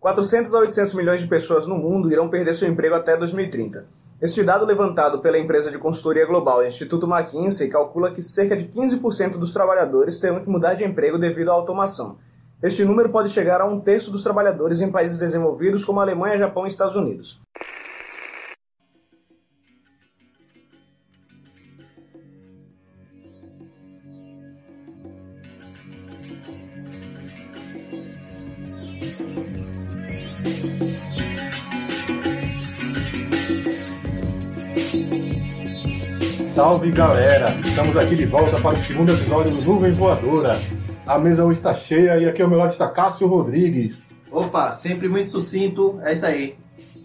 400 a 800 milhões de pessoas no mundo irão perder seu emprego até 2030. Este dado levantado pela empresa de consultoria global Instituto McKinsey calcula que cerca de 15% dos trabalhadores terão que mudar de emprego devido à automação. Este número pode chegar a um terço dos trabalhadores em países desenvolvidos como Alemanha, Japão e Estados Unidos. Salve galera! Estamos aqui de volta para o segundo episódio do Nuvem Voadora. A mesa hoje está cheia e aqui ao meu lado está Cássio Rodrigues. Opa, sempre muito sucinto, é isso aí.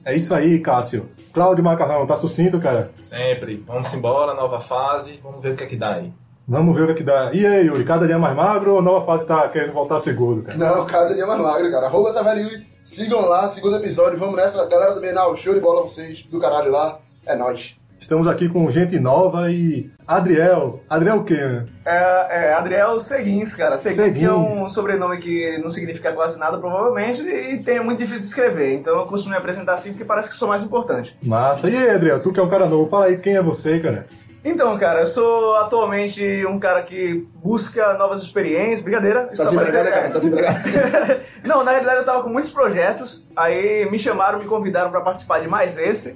É isso aí, Cássio. Cláudio Macarrão, tá sucinto, cara? Sempre. Vamos embora, nova fase, vamos ver o que é que dá aí. Vamos ver o que, é que dá. E aí, Yuri, cada dia mais magro ou nova fase tá querendo voltar seguro, cara? Não, cada dia mais magro, cara. Arroba Savelli Yuri, sigam lá, segundo episódio, vamos nessa. Galera do Bienal, show de bola vocês, do caralho lá. É nóis. Estamos aqui com gente nova e Adriel. Adriel o quê? né? É, é Adriel Seguins, cara. Seguins, que é Seguins. um sobrenome que não significa quase nada, provavelmente, e tem é muito difícil de escrever. Então eu costumo me apresentar assim porque parece que sou mais importante. Massa. E aí, Adriel, tu que é um cara novo, fala aí quem é você, cara. Então, cara, eu sou atualmente um cara que busca novas experiências. Brincadeira, isso Tá tá desempregado, parecendo- cara? Tá desempregado? Não, na realidade eu tava com muitos projetos, aí me chamaram, me convidaram pra participar de mais esse.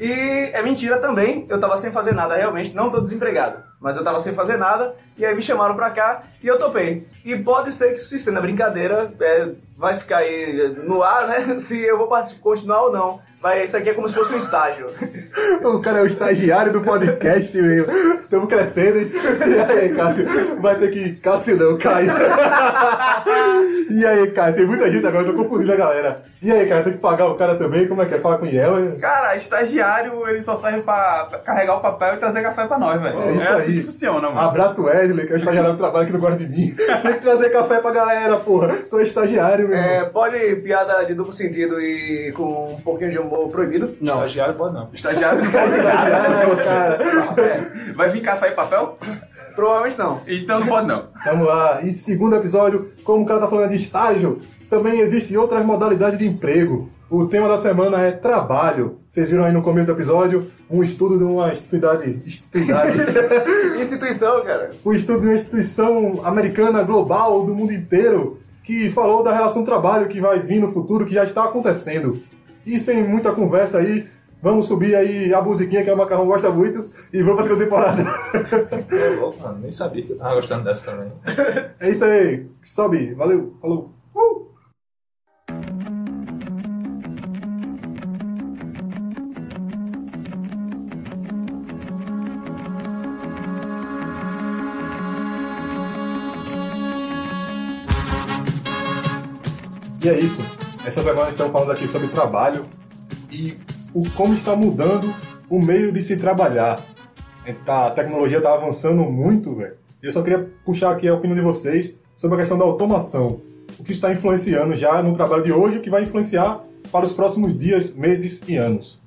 E é mentira também, eu tava sem fazer nada, realmente, não tô desempregado. Mas eu tava sem fazer nada, e aí me chamaram pra cá e eu topei. E pode ser que isso se estenda brincadeira, é, vai ficar aí no ar, né? Se eu vou participar- continuar ou não. Mas isso aqui é como se fosse um estágio. O cara é o estagiário do podcast, meu. Estamos crescendo. hein? E aí, Cássio? Vai ter que. Cássio não, Caio. E aí, Caio? Tem muita gente agora, eu tô confundindo a galera. E aí, cara, tem que pagar o cara também? Como é que é? Paga com IEL? Cara, estagiário, ele só serve pra carregar o papel e trazer café pra nós, velho. É isso assim que funciona, mano. Abraço Wesley, que é o estagiário do trabalho que não gosta de mim. Tem que trazer café pra galera, porra. Tô estagiário, meu É, irmão. pode piada de duplo sentido e com um pouquinho de humor proibido? Não. Estagiário pode não. Estagiário não pode cara. É. Vai vir café e papel? Provavelmente não. Então não pode não. Vamos lá. E segundo episódio, como o cara tá falando de estágio, também existem outras modalidades de emprego. O tema da semana é trabalho. Vocês viram aí no começo do episódio um estudo de uma instituidade. instituidade Instituição, cara. um estudo de uma instituição americana global do mundo inteiro que falou da relação trabalho que vai vir no futuro, que já está acontecendo. E sem muita conversa aí, vamos subir aí a musiquinha que o Macarrão gosta muito e vamos para a temporada. É louco, mano. Nem sabia que eu tava gostando dessa também. é isso aí. Sobe. Valeu. Falou. E é isso. Essa semana estamos falando aqui sobre trabalho e o como está mudando o meio de se trabalhar. Tá- A tecnologia está avançando muito, velho. E eu só queria puxar aqui a opinião de vocês sobre a questão da automação. O que está influenciando já no trabalho de hoje, o que vai influenciar para os próximos dias, meses e anos.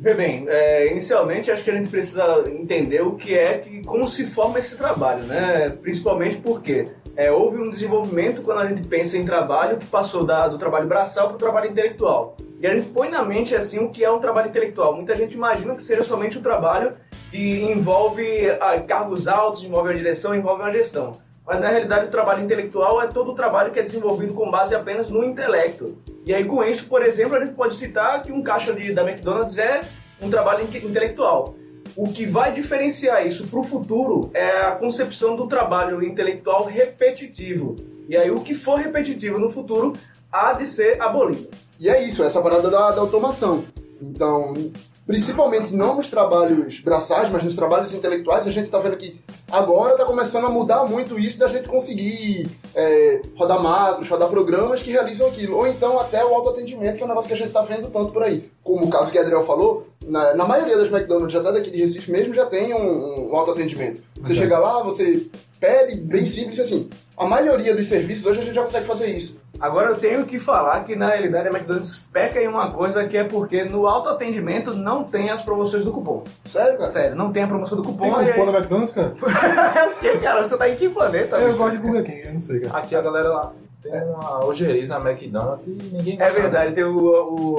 Vê bem, é, inicialmente acho que a gente precisa entender o que é, que, como se forma esse trabalho, né? Principalmente porque é, houve um desenvolvimento quando a gente pensa em trabalho que passou da- do trabalho braçal para o trabalho intelectual. E a gente põe na mente assim o que é um trabalho intelectual. Muita gente imagina que seja somente um trabalho que envolve ah, cargos altos, envolve uma direção, envolve uma gestão. Mas na realidade o trabalho intelectual é todo o trabalho que é desenvolvido com base apenas no intelecto. E aí com isso, por exemplo, a gente pode citar que um caixa de, da McDonald's é um trabalho inte- intelectual. O que vai diferenciar isso para o futuro é a concepção do trabalho intelectual repetitivo. E aí o que for repetitivo no futuro há de ser abolido. E é isso, essa parada da, da automação. Então, principalmente não nos trabalhos braçais, mas nos trabalhos intelectuais, a gente está vendo que agora está começando a mudar muito isso da gente conseguir é, rodar macros, rodar programas que realizam aquilo. Ou então até o autoatendimento, que é um negócio que a gente está vendo tanto por aí. Como o caso que a Adriel falou, na, na maioria das McDonald's, até daqui de Recife mesmo, já tem um, um autoatendimento. Você Uhum. chega lá, você pede, bem simples assim. A maioria dos serviços hoje a gente já consegue fazer isso. Agora eu tenho que falar que na realidade a McDonald's peca em uma coisa que é porque no autoatendimento não tem as promoções do cupom. Sério, cara? Sério, não tem a promoção do cupom. Tem e aí- cupom da McDonald's, cara? Por quê, cara? Você tá em que planeta? Eu bicho? gosto de Burger King, eu não sei, cara. Aqui a galera lá. Tem uma ojeriza na McDonald's e ninguém É verdade, tem o,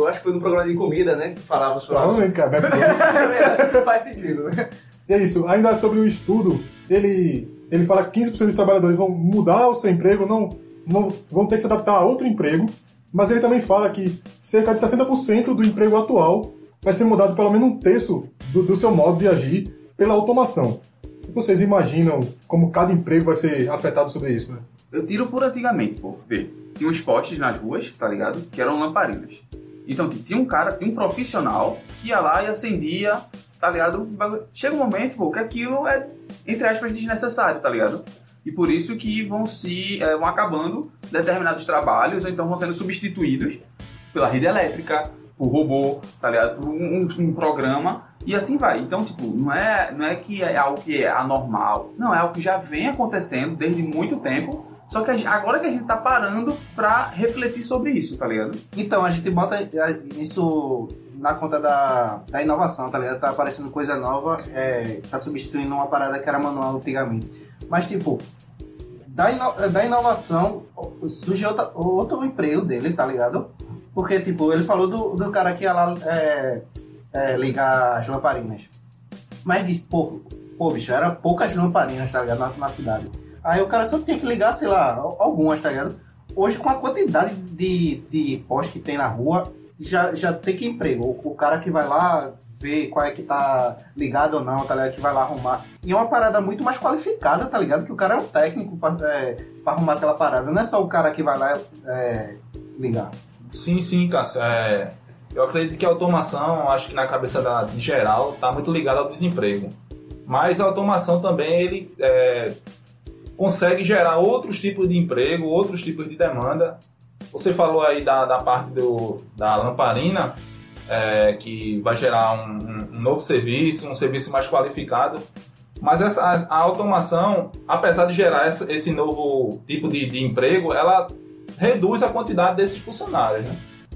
o- Acho que foi no programa de comida, né? Que falava sobre. Provavelmente, cara. McDonald's. É verdade, Faz sentido, né? E é isso. Ainda sobre o estudo, ele, ele fala que 15% dos trabalhadores vão mudar o seu emprego, não vão ter que se adaptar a outro emprego. Mas ele também fala que cerca de 60% do emprego atual vai ser mudado pelo menos um terço do, do seu modo de agir pela automação. Vocês imaginam como cada emprego vai ser afetado sobre isso, né? Eu tiro por antigamente, pô. Vê, tinha uns postes nas ruas, tá ligado? Que eram lamparinas. Então tinha um cara, tinha um profissional que ia lá e acendia, tá ligado? Chega um momento, pô, que aquilo é, entre aspas, desnecessário, tá ligado? E por isso que vão se eh, vão acabando determinados trabalhos, ou então vão sendo substituídos pela rede elétrica, por robô, tá ligado? Por um, um- programa, e assim vai. Então, tipo, não é, não é que é algo que é anormal, não, é algo que já vem acontecendo desde muito tempo, só que agora que a gente tá parando pra refletir sobre isso, tá ligado? Então, a gente bota isso na conta da, da inovação, tá ligado? Tá aparecendo coisa nova, é, tá substituindo uma parada que era manual antigamente. Mas, tipo, da, ino- da inovação surge outra, outro emprego dele, tá ligado? Porque, tipo, ele falou do, do cara que ia lá é, é, ligar as lamparinas. Mas diz, pô, pô, bicho, era poucas lamparinas, tá ligado? Na, na cidade. Aí o cara só tinha que ligar, sei lá, al- algumas, tá ligado? Hoje, com a quantidade de, de postes que tem na rua, já, já tem que emprego. O, o cara que vai lá ver qual é que tá ligado ou não, tá ligado? Que vai lá arrumar. E é uma parada muito mais qualificada, tá ligado? Que o cara é um técnico pra, é, pra arrumar aquela parada. Não é só o cara que vai lá é, ligar. Sim, sim, Cássio. É, eu acredito que a automação, acho que na cabeça da, de geral, está muito ligada ao desemprego. Mas a automação também ele é, consegue gerar outros tipos de emprego, outros tipos de demanda. Você falou aí da, da parte do, da lamparina, é, que vai gerar um, um- um novo serviço, um serviço mais qualificado. Mas essa, a, a automação, apesar de gerar essa- esse novo tipo de, de emprego, ela reduz a quantidade desses funcionários, né?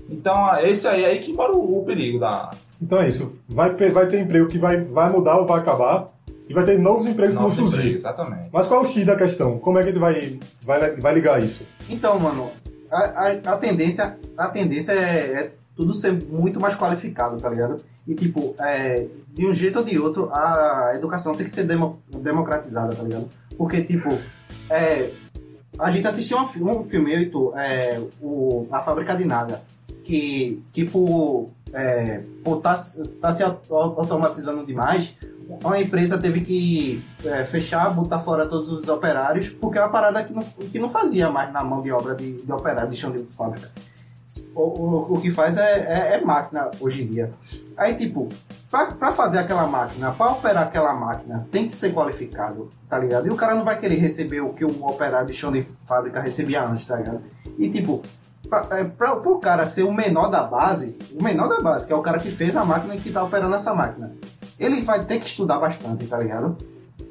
Então, esse aí é aí que mora o, o perigo da Então é isso. Vai, vai ter emprego que vai, vai mudar ou vai acabar. E vai ter novos empregos que vão surgir. exatamente. Mas qual é o X da questão? Como é que ele vai, vai, vai ligar isso? Então, mano, a, a, a tendência, a tendência é, é tudo ser muito mais qualificado, tá ligado? E, tipo, é, de um jeito ou de outro, a educação tem que ser demo- democratizada, tá ligado? Porque, tipo, é, a gente assistiu um, um filme, eu e tu, é, o, A Fábrica de Nada, que, por, é, por tá, tá se au- automatizando demais, uma empresa teve que é, fechar, botar fora todos os operários, porque é uma parada que não, que não fazia mais na mão de obra de, de operário, de chão de fábrica. O, o, o que faz é, é, é máquina hoje em dia. Aí, tipo, pra, pra fazer aquela máquina, pra operar aquela máquina, tem que ser qualificado, tá ligado? E o cara não vai querer receber o que um operário de chão de fábrica recebia antes, tá ligado? E, tipo, pra, é, pro cara ser o menor da base, o menor da base, que é o cara que fez a máquina e que tá operando essa máquina, ele vai ter que estudar bastante, tá ligado?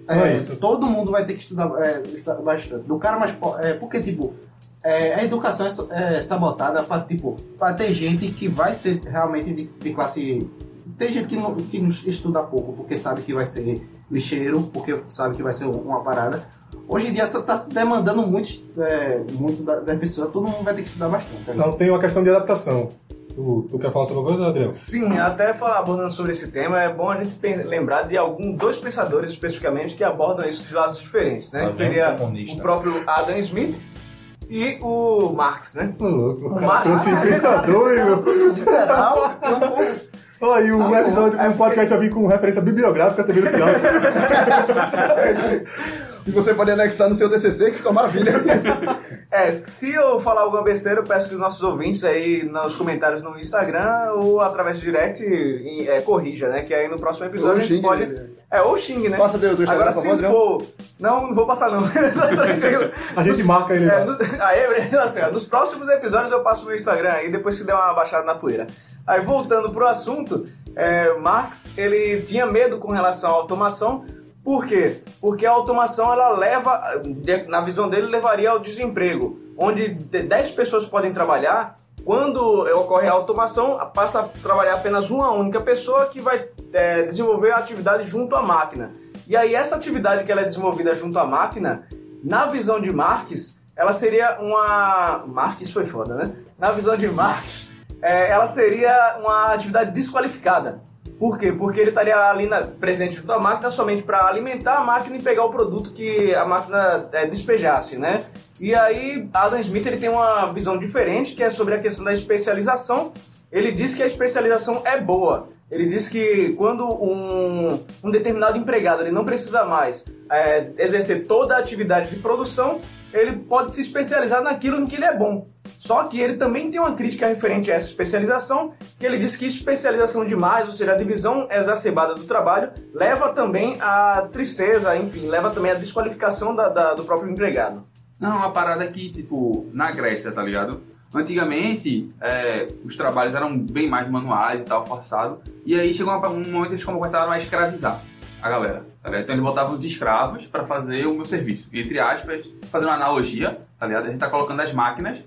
É isso. Todo mundo vai ter que estudar, é, estudar bastante. Do cara mais. É, porque, tipo, é, a educação é é, sabotada para tipo, pra ter gente que vai ser realmente de, de classe. Tem gente que não, que estuda pouco, porque sabe que vai ser lixeiro, porque sabe que vai ser uma parada. Hoje em dia está se demandando muito, é, muito da, das pessoas, todo mundo vai ter que estudar bastante. tá ligado? Então tem uma questão de adaptação. Tu, tu quer falar sobre alguma coisa, Adriano? Sim, até falar, abordando sobre esse tema, é bom a gente lembrar de alguns dois pensadores especificamente que abordam isso de lados diferentes, né? Tá seria comunista? o próprio Adam Smith e o Marx, né? Ô, louco, o cara trouxe pensador, meu? Literal, eu vou- Ó, e o episódio com o podcast já vim com referência bibliográfica também no final. E você pode anexar no seu TCC, que fica uma maravilha. É, se eu falar alguma besteira, eu peço que os nossos ouvintes aí nos comentários no Instagram ou através do direct é, corrija, né? Que aí no próximo episódio Ou a gente xingue, pode. né? É, ou xingue, né? Passa Instagram, Agora, por se Adriano. for. Não, não vou passar, não. A gente marca ele. É, no, aí, tá certo. nos próximos episódios eu passo no Instagram aí, depois que der uma baixada na poeira. Aí voltando pro assunto, é, Marx ele tinha medo com relação à automação. Por quê? Porque a automação ela leva, na visão dele, levaria ao desemprego, onde de- 10 pessoas podem trabalhar. Quando ocorre a automação, passa a trabalhar apenas uma única pessoa que vai é, desenvolver a atividade junto à máquina. E aí essa atividade que ela é desenvolvida junto à máquina, na visão de Marx, ela seria uma. Marx foi foda, né? Na visão de Marx, é, ela seria uma atividade desqualificada. Por quê? Porque ele estaria ali na, presente junto à máquina somente para alimentar a máquina e pegar o produto que a máquina é, despejasse, né? E aí, Adam Smith ele tem uma visão diferente, que é sobre a questão da especialização. Ele diz que a especialização é boa. Ele diz que quando um, um determinado empregado ele não precisa mais é, exercer toda a atividade de produção, ele pode se especializar naquilo em que ele é bom. Só que ele também tem uma crítica referente a essa especialização, que ele diz que especialização demais, ou seja, a divisão exacerbada do trabalho, leva também à tristeza, enfim, leva também à desqualificação da, da- do próprio empregado. Não, uma parada que, tipo, na Grécia, tá ligado? Antigamente, é, os trabalhos eram bem mais manuais e tal, forçado. E aí chegou um momento que eles começaram a escravizar a galera. Tá? Então eles botavam os escravos para fazer o meu serviço. Entre aspas, fazendo uma analogia, tá ligado? A gente tá colocando as máquinas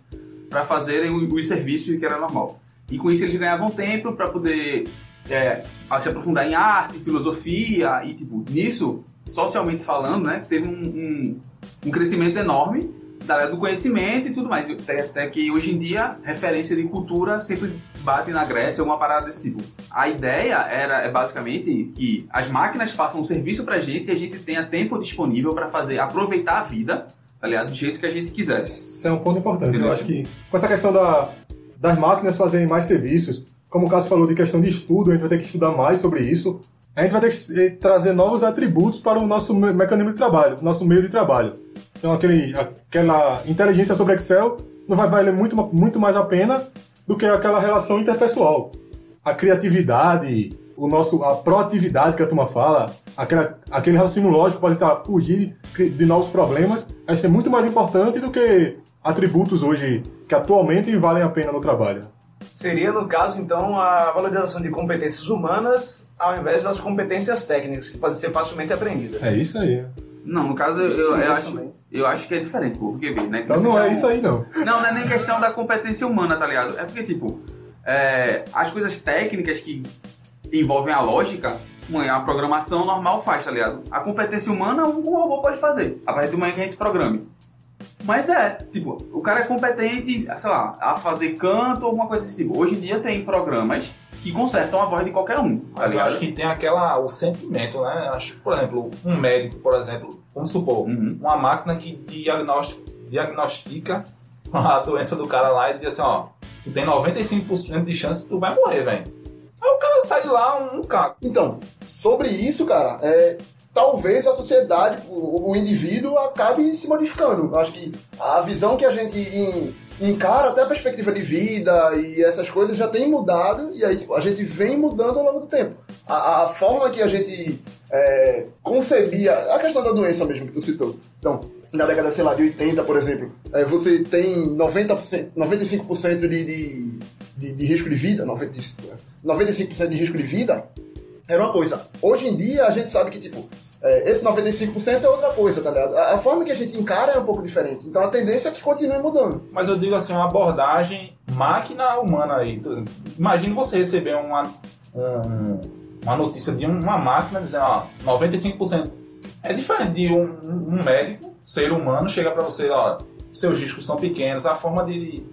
para fazerem os serviços que era normal. E com isso eles ganhavam tempo para poder é, se aprofundar em arte, filosofia e, tipo, nisso, socialmente falando, né, teve um, um, um crescimento enorme da área do conhecimento e tudo mais. Até, até que hoje em dia, referência de cultura sempre bate na Grécia, uma parada desse tipo. A ideia era, é basicamente que as máquinas façam um serviço pra gente e a gente tenha tempo disponível para fazer, aproveitar a vida, ligado? Do jeito que a gente quiser. Isso é um ponto importante. Eu acho que com essa questão da, das máquinas fazerem mais serviços, como o Cássio falou de questão de estudo, a gente vai ter que estudar mais sobre isso. A gente vai ter que eh, trazer novos atributos para o nosso me- mecanismo de trabalho, nosso meio de trabalho. Então, aquele, aquela inteligência sobre Excel não vai valer muito, muito mais a pena do que aquela relação interpessoal. A criatividade, o nosso, a proatividade que a turma fala, aquela, aquele raciocínio lógico para tentar fugir de, novos problemas, acho que é muito mais importante do que atributos hoje que atualmente valem a pena no trabalho. Seria, no caso, então, a valorização de competências humanas ao invés das competências técnicas, que podem ser facilmente aprendidas. É isso aí. Não, no caso, eu, eu, eu acho, também. eu acho que é diferente, pô, porque, né? Então não é isso aí, não. Não, não é nem questão da competência humana, tá ligado? É porque, tipo, é, as coisas técnicas que envolvem a lógica, uma, a programação normal faz, tá ligado? A competência humana, um robô pode fazer, a partir do momento que a gente programe. Mas é, tipo, o cara é competente, sei lá, a fazer canto ou alguma coisa desse tipo. Hoje em dia tem programas que consertam a voz de qualquer um, tá Mas eu acho que tem aquela, o sentimento, né? Acho, por exemplo, um médico, por exemplo, vamos supor, Uhum. uma máquina que diagnostica, diagnostica a doença do cara lá e diz assim, ó, tu tem 95% de chance que tu vai morrer, velho. Aí o cara sai lá um, um caco. Então, sobre isso, cara, é, talvez a sociedade, o, o indivíduo acabe se modificando. Acho que a visão que a gente en- encara, até a perspectiva de vida e essas coisas já tem mudado e aí tipo, a gente vem mudando ao longo do tempo. A, a forma que a gente é, concebia, a questão da doença mesmo que tu citou. Então, na década, sei lá, de 80, por exemplo, é, você tem 90%, 95% de, de, de, de risco de vida, 90, 95% de risco de vida, era uma coisa. Hoje em dia, a gente sabe que, tipo, é, esse 95% é outra coisa, tá ligado? A, forma que a gente encara é um pouco diferente. Então a tendência é que continue mudando. Mas eu digo assim, uma abordagem máquina humana aí. Exemplo, Imagine você receber uma, um- uma notícia de uma máquina dizendo, ó, 95%. É diferente de um, um médico, ser humano, chegar pra você, ó, seus riscos são pequenos, a forma de,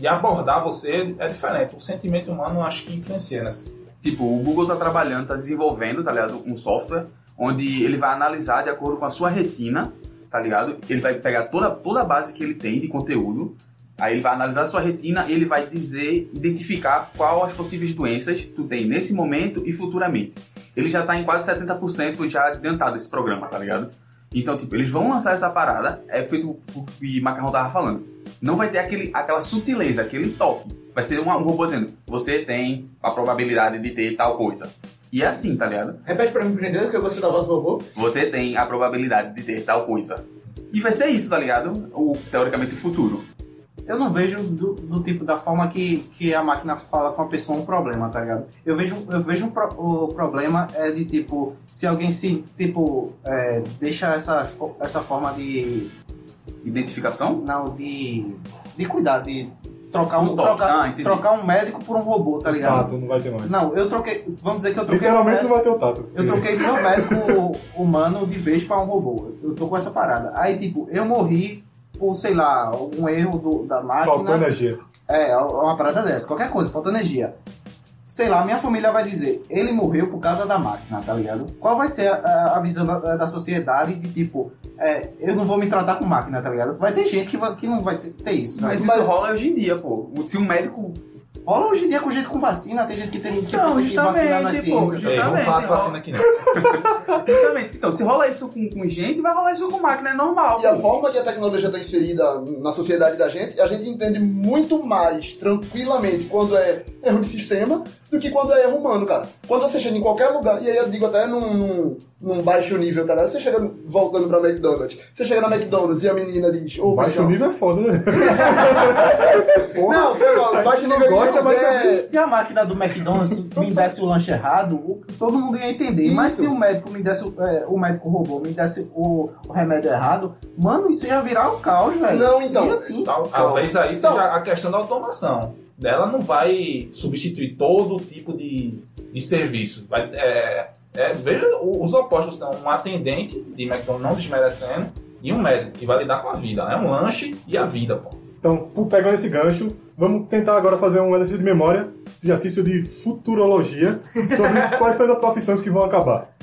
de abordar você é diferente. O sentimento humano acho que influencia nessa. Tipo, o Google tá trabalhando, tá desenvolvendo, tá ligado? Um software onde ele vai analisar de acordo com a sua retina, tá ligado? Ele vai pegar toda, toda a base que ele tem de conteúdo, aí ele vai analisar a sua retina e ele vai dizer, identificar qual as possíveis doenças tu tem nesse momento e futuramente. Ele já tá em quase 70% já adiantado esse programa, tá ligado? Então, tipo, eles vão lançar essa parada, é feito o que o Macarrão tava falando. Não vai ter aquele, aquela sutileza, aquele toque. Vai ser um, um robô dizendo, você tem a probabilidade de ter tal coisa. E é assim, tá ligado? Repete pra mim, gentileza, que eu gostei da voz do robô. Você tem a probabilidade de ter tal coisa. E vai ser isso, tá ligado? O, teoricamente, o futuro. Eu não vejo do, do tipo da forma que, que a máquina fala com a pessoa um problema, tá ligado? Eu vejo, eu vejo um pro- o problema é de tipo, se alguém se, tipo, é, deixa essa, essa forma de. Identificação? Não, de. de cuidar, de trocar um, toque. trocar, Ah, trocar um médico por um robô, tá ligado? Tato não vai ter mais. Não, eu troquei. Vamos dizer que eu troquei. um Literalmente não vai ter o tato. eu troquei meu médico humano de vez pra um robô. Eu tô com essa parada. Aí, tipo, eu morri por, sei lá, algum erro do- da máquina. Faltou energia. É, uma parada dessa, qualquer coisa, falta energia. Sei lá, minha família vai dizer, ele morreu por causa da máquina, tá ligado? Qual vai ser a, a visão da, da sociedade de tipo, é, eu não vou me tratar com máquina, tá ligado? Vai ter gente que, vai- que não vai ter, ter isso. Mas Mas isso rola hoje em dia, pô. Se um médico. Rola hoje em dia com jeito com vacina, tem gente que tem que Não, que vacinar não é justamente, pô, ciência. Ei, vamos Justamente, falar de vacina aqui não. Justamente. Então, se rola isso com, com gente, vai rolar isso com máquina, é normal. E a pô. forma que a tecnologia está inserida na sociedade da gente, a gente entende muito mais tranquilamente quando é erro de sistema do que quando é erro humano, cara. Quando você chega em qualquer lugar, e aí eu digo até num, num, num baixo nível, tá ligado? Você chega voltando pra McDonald's, você chega na McDonald's e a menina diz, ô, Baixo bichão, nível é foda, né? Não, sei lá, baixo nível gosta, mas você- Se a máquina do McDonald's me desse o lanche errado, o- todo mundo ia entender. Mas Isso. se o médico me desse, o- é, o médico robô me desse o, o remédio errado, mano, isso ia virar um caos, velho. Não, então. E assim. Tal- Calma. Talvez aí Então- seja a questão da automação. Ela não vai substituir todo tipo de, de serviço. Vai, é, é, veja os opostos estão um atendente de McDonald's não desmerecendo e um médico que vai lidar com a vida. É um lanche e a vida, pô. Então, pegando esse gancho, vamos tentar agora fazer um exercício de memória, exercício de futurologia, sobre quais são as profissões que vão acabar.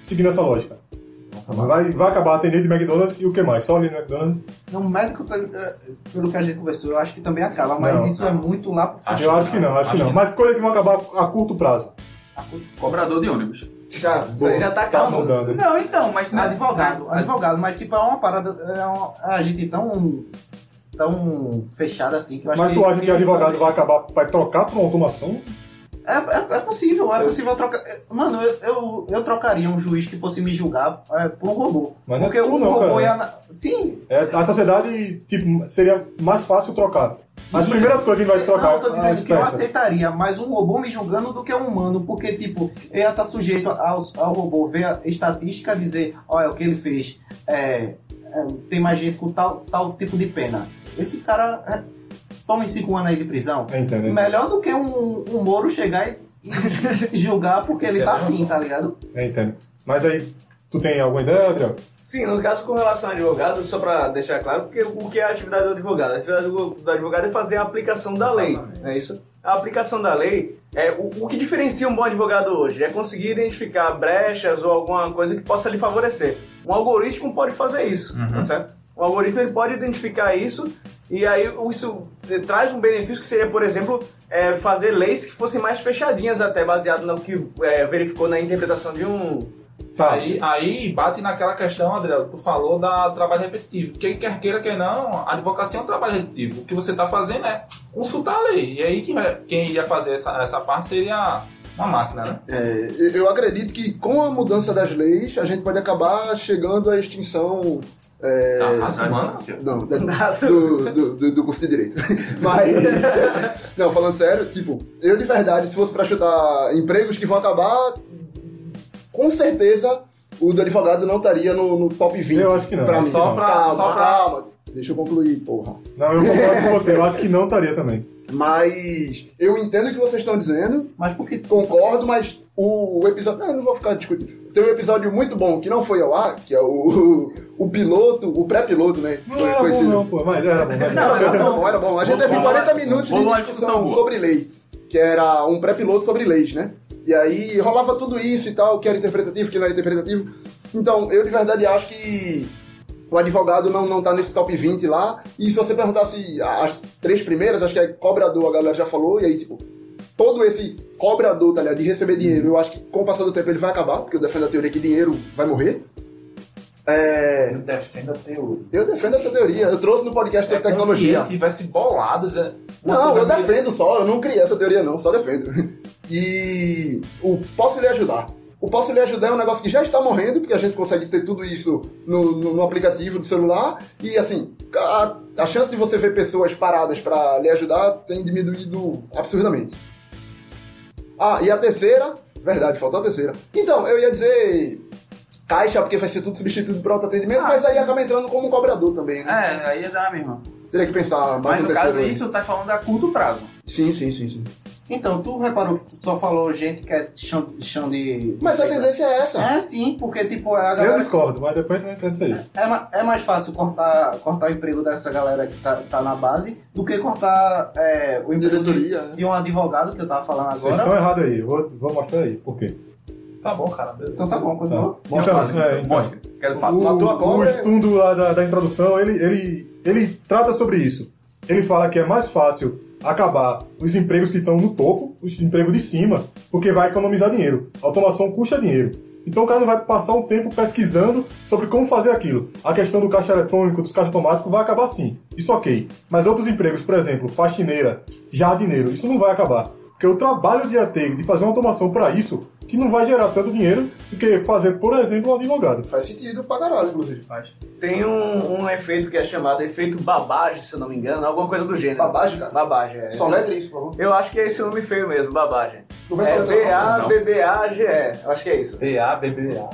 Seguindo essa lógica. Vai, vai acabar atendente de McDonald's e o que mais? Só ali no McDonald's? O médico, tá- é, pelo que a gente conversou, eu acho que também acaba, mas Não. isso é muito lá pro eu acho que não, acho que não. Mas coisas que vão acabar a curto prazo. Cobrador de ônibus. Isso aí já tá Tá acabando. mudando. Não, então, mas. Advogado, advogado, mas tipo, é uma parada, é uma, a gente tão, tão fechada assim que eu acho Mas que... tu acha que advogado vai acabar, vai trocar por uma automação? É, é, é possível, é possível trocar. Mano, eu, eu, eu trocaria um juiz que fosse me julgar é, por um robô. Mas é Porque o não, robô cara. ia. Sim, É, a sociedade, tipo, seria mais fácil trocar. Sim. primeiras coisas que a gente vai trocar. não, eu tô dizendo que eu aceitaria mais um robô me julgando do que um humano, porque, tipo, eu ia estar sujeito ao, ao robô ver a estatística dizer, olha, o que ele fez é, é, tem mais gente com tal, tal tipo de pena. Esse cara é, toma em cinco anos aí de prisão. É, entendeu? Melhor do que um, um Moro chegar e, e julgar porque ele Isso tá é afim, tá ligado? É, entendo. Mas aí, tu tem alguma ideia, Adriel? Sim, no caso com relação ao advogado, só para deixar claro, porque o que é a atividade do advogado? A atividade do do advogado é fazer a aplicação da lei, Exatamente. não é isso? A aplicação da lei, é o, o que diferencia um bom advogado hoje é conseguir identificar brechas ou alguma coisa que possa lhe favorecer. Um algoritmo pode fazer isso, tá certo? Um algoritmo ele pode identificar isso e aí isso traz um benefício que seria, por exemplo, eh, fazer leis que fossem mais fechadinhas até, baseado no que eh, verificou na interpretação de um, Tá. Aí, aí bate naquela questão, que tu falou da trabalho repetitivo. Quem quer queira, quer não, a advocacia é um trabalho repetitivo. O que você está fazendo é consultar a lei. E aí quem, quem iria fazer essa, essa parte seria uma máquina, né? É, eu acredito que com a mudança das leis, a gente pode acabar chegando à extinção. É, A raça humana? Não, da- do, do, do- do curso de direito. Mas, não, falando sério, tipo, eu de verdade, se fosse pra chutar empregos que vão acabar, com certeza o do advogado não estaria no, no top 20. Eu acho que não. Pra mim. Só pra- calma, só pra- calma. Deixa eu concluir, porra. Não, eu concordo com você. Eu acho que não estaria também. Mas eu entendo o que vocês estão dizendo, Mas porque concordo, mas o, o episódio. Não, eu não vou ficar discutindo. Tem um episódio muito bom que não foi ao ar, que é o, o piloto, o pré-piloto, né? Não era bom, não, pô. Mas era bom. Mas Não, era bom, era bom. A gente teve 40 minutos de discussão sobre lei, que era um pré-piloto sobre leis, né? E aí rolava tudo isso e tal, que era interpretativo, que não era interpretativo. Então, eu de verdade acho que o advogado não, não tá nesse top 20 lá. E se você perguntasse as três primeiras, acho que é cobrador, a galera já falou, e aí, tipo, todo esse cobrador, tá ligado, de receber dinheiro, eu acho que com o passar do tempo ele vai acabar, porque eu defendo a teoria que dinheiro vai morrer. É, Eu defendo a teoria. eu defendo essa teoria, eu trouxe no podcast sobre É como se tecnologia. ele tivesse bolado. é, Não, eu defendo só, eu não criei essa teoria não, só defendo. E o posso lhe ajudar. O posso lhe ajudar é um negócio que já está morrendo, porque a gente consegue ter tudo isso no, no- no aplicativo do celular. E assim, a, a chance de você ver pessoas paradas para lhe ajudar tem diminuído absurdamente. Ah, e a terceira, verdade, faltou a terceira. Então, eu ia dizer caixa, porque vai ser tudo substituído por autoatendimento, mas aí acaba entrando como um cobrador também, né? É, aí é da mesma. Teria que pensar mais Mas no terceiro caso, isso tá falando a curto prazo. Sim, sim, sim, sim. Então, tu reparou que tu só falou gente que é chão, chão de. Mas a tendência é essa. É sim, porque tipo, a Eu galera. discordo, mas depois vai entrar nisso aí. É, ma- é mais fácil cortar, cortar o emprego dessa galera que tá, tá na base do que cortar é, o emprego de, né? de um advogado que eu tava falando Vocês agora. estão errados aí, eu vou, vou mostrar aí. Por quê? Tá bom, cara. beleza. Então tá bom, continua. Bom, então, é, então, Mostra. Quero falar. o, o estudo lá da, da introdução, ele, ele, ele trata sobre isso. Ele fala que é mais fácil acabar os empregos que estão no topo, os empregos de cima, porque vai economizar dinheiro. A automação custa dinheiro. Então o cara não vai passar um tempo pesquisando sobre como fazer aquilo. A questão do caixa eletrônico, dos caixas automáticos, vai acabar sim. Isso ok. Mas outros empregos, por exemplo, faxineira, jardineiro, isso não vai acabar. Porque o trabalho de AT, de fazer uma automação para isso, que não vai gerar tanto dinheiro do que fazer, por exemplo, um advogado. Faz sentido pra caralho, inclusive. Tem um, um efeito que é chamado efeito babagem, se eu não me engano, alguma coisa do gênero. Babagem, cara? Babagem, é. Só letra isso, por favor. Eu acho que é esse nome feio mesmo, babagem. Não vai É? B-A-B-B-A-G-E. Eu acho que é isso. B-A-B-B-A.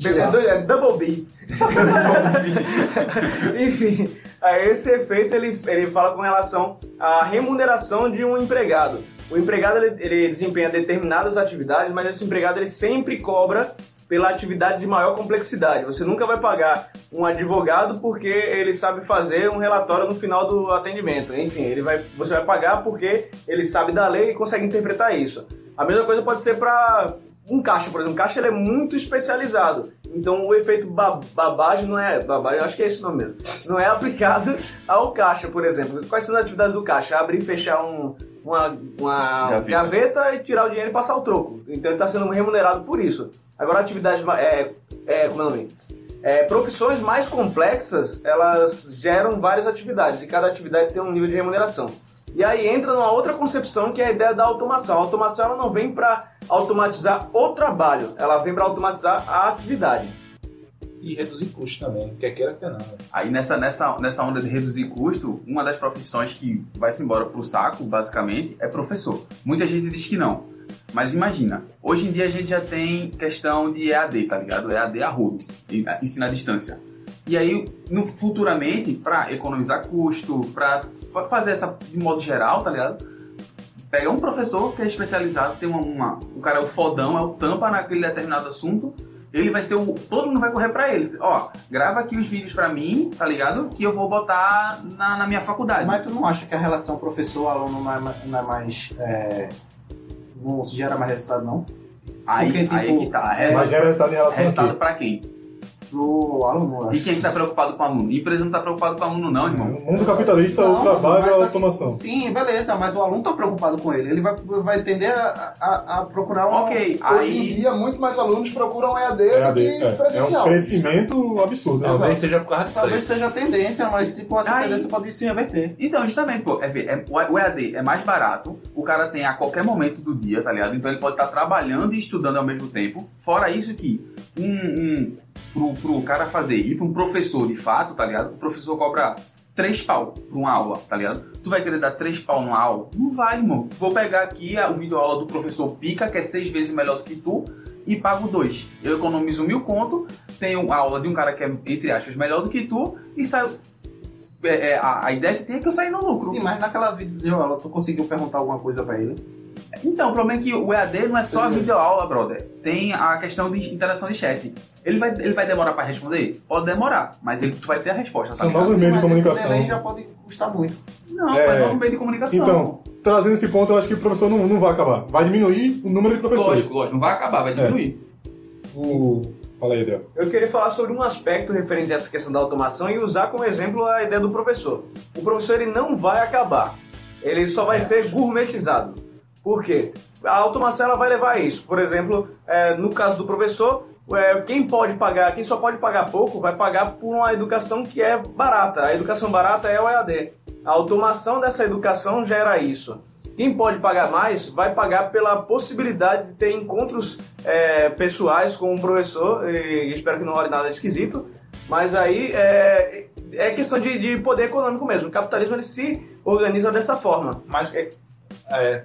B- é do- Double B. Enfim, aí esse efeito ele, ele fala com relação à remuneração de um empregado. O empregado ele, ele desempenha determinadas atividades, mas esse empregado ele sempre cobra pela atividade de maior complexidade. Você nunca vai pagar um advogado porque ele sabe fazer um relatório no final do atendimento. Enfim, ele vai, você vai pagar porque ele sabe da lei e consegue interpretar isso. A mesma coisa pode ser para um caixa, por exemplo. Um caixa ele é muito especializado. Então o efeito ba babagem não é. Babagem, acho que é esse o nome mesmo. Não é aplicado ao caixa, por exemplo. Quais são as atividades do caixa? Abrir e fechar um, uma, uma Gaveta. gaveta. e tirar o dinheiro e passar o troco. Então ele está sendo remunerado por isso. Agora atividades. É, é, como é o nome? É, profissões mais complexas, elas geram várias atividades e cada atividade tem um nível de remuneração. E aí entra numa outra concepção que é a ideia da automação. A automação ela não vem para automatizar o trabalho, ela vem para automatizar a atividade. E reduzir custo também, quer queira, quer não. né? Aí nessa, nessa, nessa onda de reduzir custo, uma das profissões que vai-se embora pro saco, basicamente, é professor. Muita gente diz que não. Mas imagina, hoje em dia a gente já tem questão de EAD, tá ligado? EAD a rodo, e- ensino à distância. E aí, no, futuramente, para economizar custo, para fazer essa de modo geral, tá ligado? Pega um professor que é especializado, tem uma, uma- o cara é o fodão, é o tampa naquele determinado assunto, ele vai ser o. Todo mundo vai correr pra ele. Ó, grava aqui os vídeos pra mim, tá ligado? Que eu vou botar na, na minha faculdade. Mas tu não acha que a relação professor-aluno não é, é mais. é, não gera mais resultado, não? aí, porque, aí tipo, que tá. Mas Resultado, gera resultado em relação a resultado quê? pra quem? Pro aluno. E quem que tá preocupado com o aluno? A empresa não tá preocupado com o aluno, não, irmão. No mundo capitalista, o Não, trabalho mas é a aqui- automação. Sim, beleza, mas o aluno tá preocupado com ele. Ele vai, vai tender a, a, a procurar um. Ok, Hoje em aí. dia, muito mais alunos procuram EAD, É, do que é, é um presencial. crescimento absurdo. né? Talvez seja por causa de Talvez seja a tendência, mas tipo, essa Aí- tendência pode se reverter. Então, justamente, pô, é ver, é- o EAD é mais barato, o cara tem a qualquer momento do dia, tá ligado? Então ele pode estar trabalhando e estudando ao mesmo tempo. Fora isso que um, um pro, pro cara fazer, ir pra um professor de fato, tá ligado? O professor cobra três pau pra uma aula, tá ligado? Tu vai querer dar três pau numa aula? Não vai, irmão. Vou pegar aqui a, o vídeo aula do professor Pica, que é seis vezes melhor do que tu, e pago dois. Eu economizo mil conto, tenho aula de um cara que é, entre aspas, melhor do que tu, e saio. é, é, a, a ideia que tem é que eu saia no lucro. Sim, mas naquela videoaula tu conseguiu perguntar alguma coisa pra ele? Então, o problema é que o EAD não é só a videoaula, brother. Tem a questão de interação de chat. Ele vai, ele vai demorar pra responder? Pode demorar, mas ele, tu vai ter a resposta, tá São novos meios de mas esse comunicação. delay já pode custar muito. Não, É. é novo meio de comunicação. Então, trazendo esse ponto, eu acho que o professor não, não vai acabar. Vai diminuir o número de professores. lógico, lógico, não vai acabar, vai diminuir. O... Fala aí, Adel. Eu queria falar sobre um aspecto referente a essa questão da automação e usar como exemplo a ideia do professor. O professor ele não vai acabar, ele só vai ser gourmetizado. Por quê? A automação ela vai levar a isso. Por exemplo, é, no caso do professor, é, quem pode pagar, quem só pode pagar pouco, vai pagar por uma educação que é barata. A educação barata é o EAD. A automação dessa educação gera isso. Quem pode pagar mais vai pagar pela possibilidade de ter encontros é, pessoais com um professor, e espero que não olhe nada esquisito, mas aí é, é questão de, de poder econômico mesmo. O capitalismo ele se organiza dessa forma. Mas é,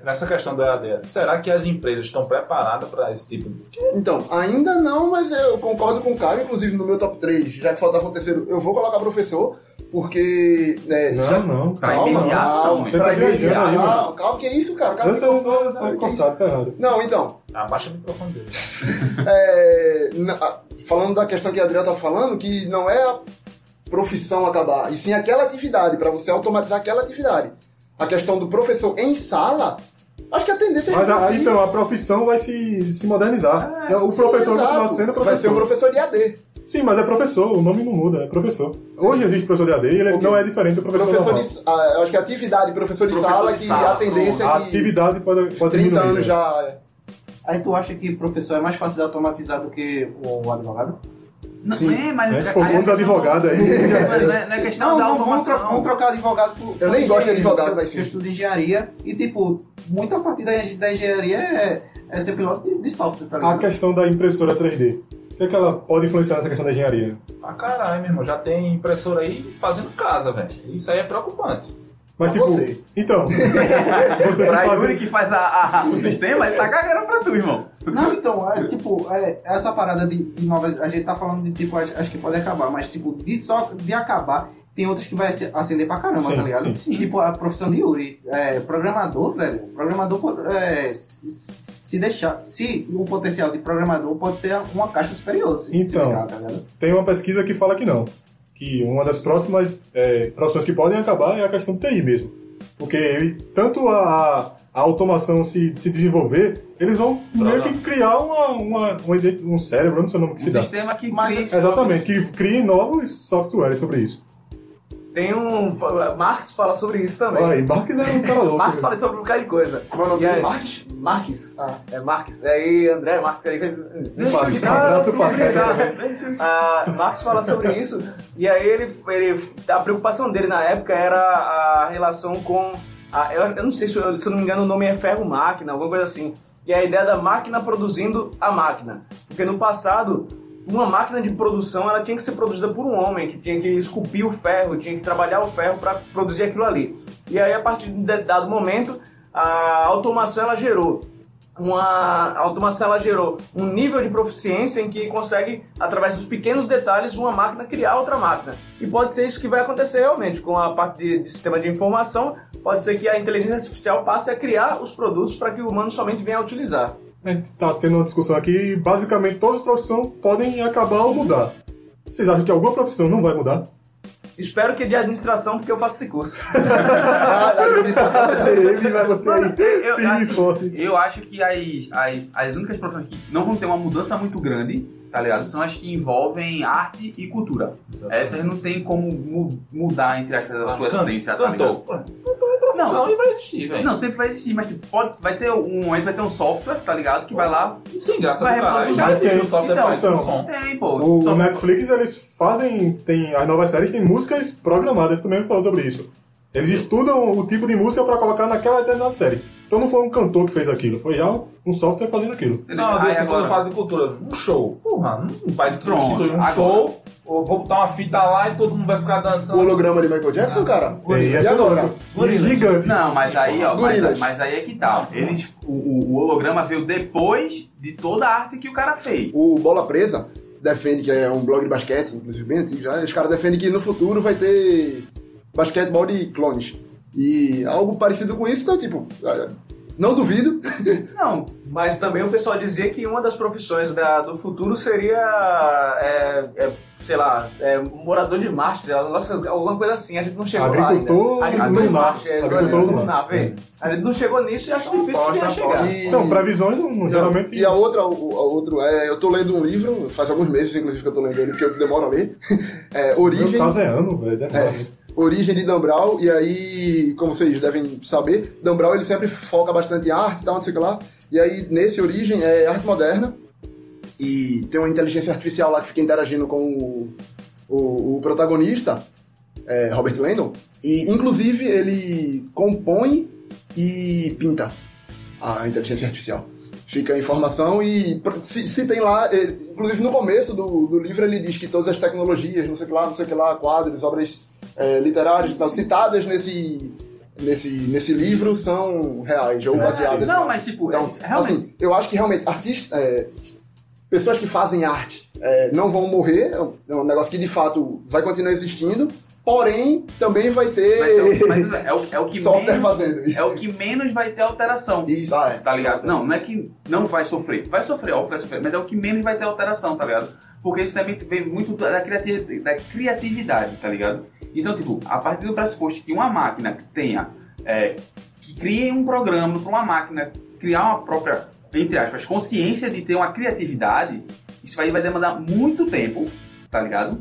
nessa questão do EAD, será que as empresas estão preparadas para esse tipo de... Então, ainda não, mas eu concordo com o Caio, inclusive no meu top 3, já que faltava um terceiro, eu vou colocar professor, porque. né, Não, já- não. Pra Calma, imediato, calma, não, Você pra tá imediato. Calma, calma, que isso, cara? O cara Esse me não contou, tá né, que cortado, tá errado. Não, então, Abaixa o microfone dele. é, na- falando da questão que a Adriana tá falando, que não é a profissão acabar, e sim aquela atividade, para você automatizar aquela atividade. A questão do professor em sala, acho que a tendência é Mas a- então a profissão vai se, se modernizar. o Sim, professor exato. continuar sendo professor. Vai ser o professor de AD. Sim, mas é professor, o nome não muda, é professor. Hoje existe professor de AD e ele Ok. não é diferente do professor, Professor normal. de, ah, eu acho que a atividade professor de Professor sala, de que sala, a tendência A é que atividade pode, pode 30 diminuir. anos né? já. é. Aí tu acha que professor é mais fácil de automatizar do que o advogado? Não, Sim. é, mas Né? Se for aí a muitos questão- advogados aí. Não é, não é questão Não, da não, vamos, tro- automação. vamos trocar advogado por. Eu nem gosto de advogado, mas sim. Eu estudo engenharia e, tipo, muita parte da, da engenharia é, é ser piloto de, de software, tá A ligado? questão da impressora 3D. O que, é que ela pode influenciar nessa questão da engenharia? Ah, caralho, meu irmão, já tem impressora aí fazendo casa, velho. Isso aí é preocupante. Mas Pra tipo. você. Então. você Pra faz- Yuri que faz a, a- o sistema, ele tá cagando pra tu, irmão. Não, então, é, tipo, é, essa parada de, de novas. A gente tá falando de tipo, acho, acho que pode acabar, mas tipo, de só de acabar, tem outras que vai ac- acender pra caramba, Sim, tá ligado? sim. Tipo, a profissão de Yuri. É, programador, velho. Programador pode. é, se, se deixar. Se o potencial de programador pode ser uma caixa superior, se, se Então. ligar, tá ligado? Tem uma pesquisa que fala que não. Que uma das próximas é, profissões que podem acabar é a questão do TI mesmo. Porque ele, tanto a, a automação se, se desenvolver, eles vão meio que criar uma, uma, uma um cérebro, não sei o nome que Um se dá. sistema que Mas- Exatamente, que crie novos softwares sobre isso. Tem um. Marx fala sobre isso também. Olha, Marques é um cara louco. Marx né? fala sobre um bocado de coisa. Qual é o nome E dele? aí- Marques? Marques. Ah. É Marques. Aí André aí- Marques, abraço pra Ah, Marx fala sobre isso e aí ele, ele a preocupação dele na época era a relação com a, eu, eu não sei se, eu- se eu não me engano o nome é ferro máquina alguma coisa assim é a ideia da máquina produzindo a máquina porque no passado uma máquina de produção ela tinha que ser produzida por um homem que tinha que esculpir o ferro tinha que trabalhar o ferro para produzir aquilo ali e aí a partir de dado momento a automação ela gerou uma a automação ela gerou um nível de proficiência em que consegue, através dos pequenos detalhes, uma máquina criar outra máquina. E pode ser isso que vai acontecer realmente com a parte de, de sistema de informação. Pode ser que a inteligência artificial passe a criar os produtos para que o humano somente venha a utilizar. A gente tá tendo uma discussão aqui e basicamente todas as profissões podem acabar ou mudar. Vocês acham que alguma profissão não vai mudar? Espero que de administração, porque eu faço esse curso. Ele vai botar aí Eu acho, eu acho que as, as, as únicas profissões que não vão ter uma mudança muito grande, tá ligado? São as que envolvem arte e cultura. Essas não tem como mu- mudar, entre aspas, a sua Can- essência, tá ligado? Cantor é profissão e vai existir, velho. Não, sempre vai existir, mas tipo, pode, vai ter um momento, vai ter um software, tá ligado? Que vai lá. Sim, graças a Deus. reproduzir. Já existe o software então, para então, o som. Tem, pô. O, o Netflix, eles fazem, tem, as novas séries têm músicas programadas, tu mesmo falou sobre isso. Eles estudam o tipo de música pra colocar naquela determinada série. Então não foi um cantor que fez aquilo, foi já um software fazendo aquilo. Não, aí assim, agora- quando eu falo de cultura, um show. Porra, não vai substituir um agora. show, ou vou botar uma fita lá e todo mundo vai ficar O dançando. holograma de Michael Jackson, cara? Tem E agora? outra. Gorilas. Gigante. Não, mas aí, ó, mas, mas aí é que tá. Eles, o, o- o holograma veio depois de toda a arte que o cara fez. O Bola Presa defende que é um blog de basquete, inclusive bem antigo já. Os caras defendem que no futuro vai ter basquetebol de clones. E algo parecido com isso, então, tipo, é, não duvido. Não, Mas também o pessoal dizia que uma das profissões da- do futuro seria, é, é, sei lá, é, morador de Marte, sei lá, um negócio- alguma coisa assim. A gente não chegou Agricultor lá ainda. Agricultor de. Marte, é, Agricultor lunar, vê. A gente não chegou nisso e acho difícil que aposta, ia chegar. E- Então, previsões não- Não, geralmente. E a outra, o, a outro, é, eu tô lendo um livro, faz alguns meses, inclusive, que eu tô lendo ele, porque eu demoro a ler. É, Origem. meu caso é ano, velho. demora. É, origem de Dan Brown, e aí, como vocês devem saber, Dan Brown ele sempre foca bastante em arte e tal, não sei o que lá. E aí, nesse Origem, é arte moderna, e tem uma inteligência artificial lá que fica interagindo com o, o, o protagonista, é, Robert Landon, e inclusive ele compõe e pinta a inteligência artificial. Fica a informação e se, se tem lá, ele- inclusive no começo do, do livro ele diz que todas as tecnologias, não sei o que lá, não sei o que lá, quadros, obras é, literárias tal, citadas nesse, nesse, nesse livro são reais ou baseadas Não, mas tipo, Então, é, realmente. assim, eu acho que realmente artistas, é, pessoas que fazem arte é, não vão morrer, é um, é um negócio que de fato vai continuar existindo, porém também vai ter mas é o- mas é o, é o que software menos, fazendo isso. é o que menos vai ter alteração. Isso, ah, é. Tá ligado? Não, não é que não vai sofrer. Vai sofrer, óbvio vai sofrer, mas é o que menos vai ter alteração, tá ligado? Porque isso também vem muito da, criati- da criatividade, tá ligado? Então, tipo, a partir do pressuposto que uma máquina que tenha, é, que crie um programa para uma máquina criar uma própria, entre aspas, consciência de ter uma criatividade, isso aí vai demandar muito tempo, tá ligado?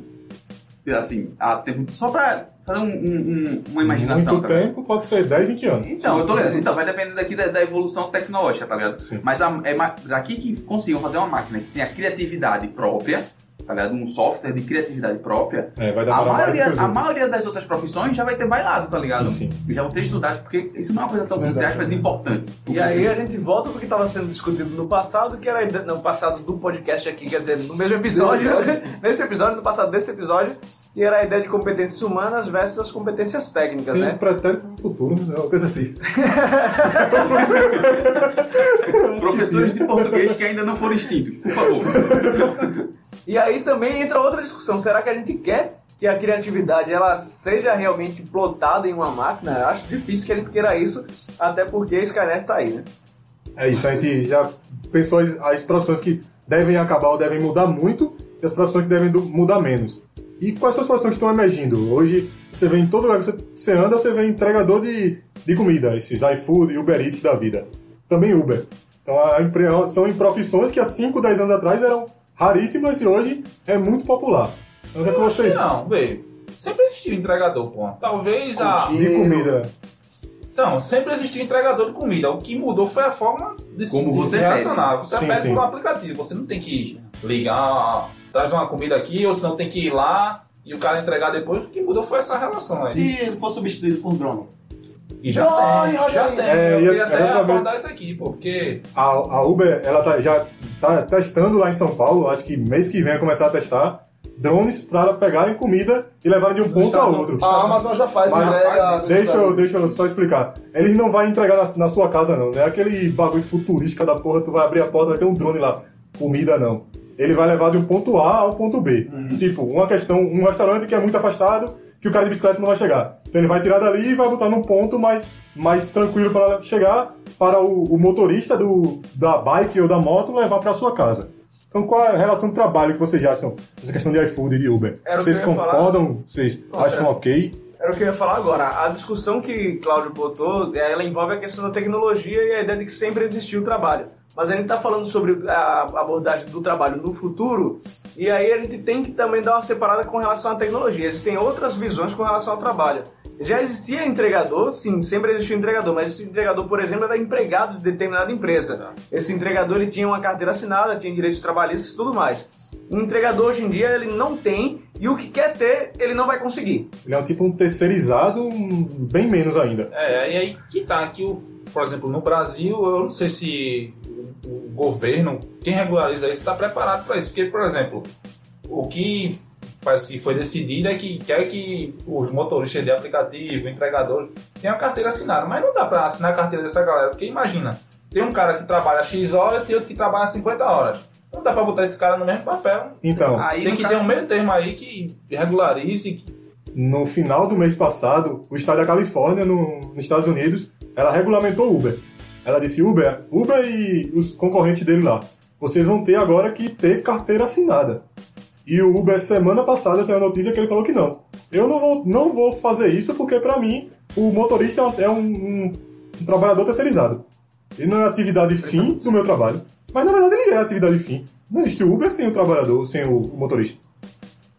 Assim, há tempo só pra fazer um- um- um- uma imaginação. Muito tá ligado? tempo, pode ser 10, 20 anos. Então, eu tô ligado. Então, vai depender daqui da, da evolução tecnológica, tá ligado? Sim. Mas a- é daqui que consigam fazer uma máquina que tenha criatividade própria, tá ligado? Um software de criatividade própria. É, vai A demorar mais maioria, a maioria das outras profissões já vai ter bailado, tá ligado? Sim, sim. E já vão ter estudado, porque isso não é uma coisa tão, entre Verdade. aspas, importante. E aí a gente volta porque estava sendo discutido no passado, que era a ideia, no passado do podcast aqui, quer dizer, no mesmo episódio, nesse episódio, no passado desse episódio, que era a ideia de competências humanas versus as competências técnicas, Tem né? pretérito pro futuro, né? uma coisa assim. Professores de português que ainda não foram extintos, por favor. E aí também entra outra discussão, será que a gente quer que a criatividade ela seja realmente plotada em uma máquina? Eu acho difícil que a gente queira isso, até porque a Skynet tá aí, né? É isso, a gente já pensou as, profissões que devem acabar ou devem mudar muito e as profissões que devem mudar menos. E quais são as profissões que estão emergindo? Hoje você vê em todo lugar que você, anda, você vê entregador de, de comida, esses iFood Uber Eats da vida. Também Uber. Então a são em profissões que há 5, 10 anos atrás eram raríssimas e hoje é muito popular. Então, o que é que vocês Não, vê. Sempre existiu entregador, pô. Talvez a. de comida? Não, sempre existiu entregador de comida. O que mudou foi a forma de se Como de você relacionar. Você Sim, pede sim. no aplicativo. Você não tem que ligar, traz uma comida aqui, ou senão tem que ir lá e o cara entregar depois. O que mudou foi essa relação aí. Se ele for substituído por drone. E já tem, já tem. É, eu queria até abordar isso aqui, pô, porque A, a Uber, ela tá, já tá testando lá em São Paulo, acho que mês que vem vai começar a testar, drones para pegarem comida e levarem de um ponto a outro. A Amazon já faz Mas entrega. Deixa eu, deixa eu só explicar. Eles não vão entregar na, na sua casa, não. Não é aquele bagulho futurística da porra, tu vai abrir a porta, vai ter um drone lá. Comida, não. Ele vai levar de um ponto A ao ponto B. Tipo, uma questão, um restaurante que é muito afastado, que o cara de bicicleta não vai chegar. Então ele vai tirar dali e vai botar num ponto mais, mais tranquilo para chegar, para o, o motorista do, da bike ou da moto levar para sua casa. Então qual é a relação de trabalho que vocês acham dessa questão de iFood e de Uber? Vocês ia falar. concordam? Vocês acham ok? Era o que eu ia falar agora. A discussão que Cláudio botou, ela envolve a questão da tecnologia e a ideia de que sempre existiu o trabalho. Mas a gente está falando sobre a abordagem do trabalho no futuro, e aí a gente tem que também dar uma separada com relação à tecnologia. Existem outras visões com relação ao trabalho. Já existia entregador, sim, sempre existiu entregador, mas esse entregador, por exemplo, era empregado de determinada empresa. Esse entregador ele tinha uma carteira assinada, tinha direitos trabalhistas e tudo mais. O entregador hoje em dia ele não tem, e o que quer ter, ele não vai conseguir. Ele é um tipo um terceirizado, bem menos ainda. É, e aí que tá aqui, o, por exemplo, no Brasil, eu não sei se o, governo, quem regulariza isso, está preparado para isso. Porque, por exemplo, o que parece que foi decidido é que quer que os motoristas de aplicativo, entregadores, tenham a carteira assinada. Mas não dá para assinar a carteira dessa galera, porque imagina, tem um cara que trabalha X horas e tem outro que trabalha 50 horas. Não dá para botar esse cara no mesmo papel. Então, Aí, tem que caso- ter um meio termo aí que regularize, que no final do mês passado, o estado da Califórnia, no- nos Estados Unidos, ela regulamentou o Uber. Ela disse, Uber, Uber e os concorrentes dele lá, vocês vão ter agora que ter carteira assinada. E o Uber, semana passada, saiu a notícia que ele falou que não. Eu não vou, não vou fazer isso porque, pra mim, o motorista é um, um- um- trabalhador terceirizado. Ele não é atividade fim do meu trabalho. Mas, na verdade, ele é atividade fim. Não existe o Uber sem o trabalhador, sem o, o motorista.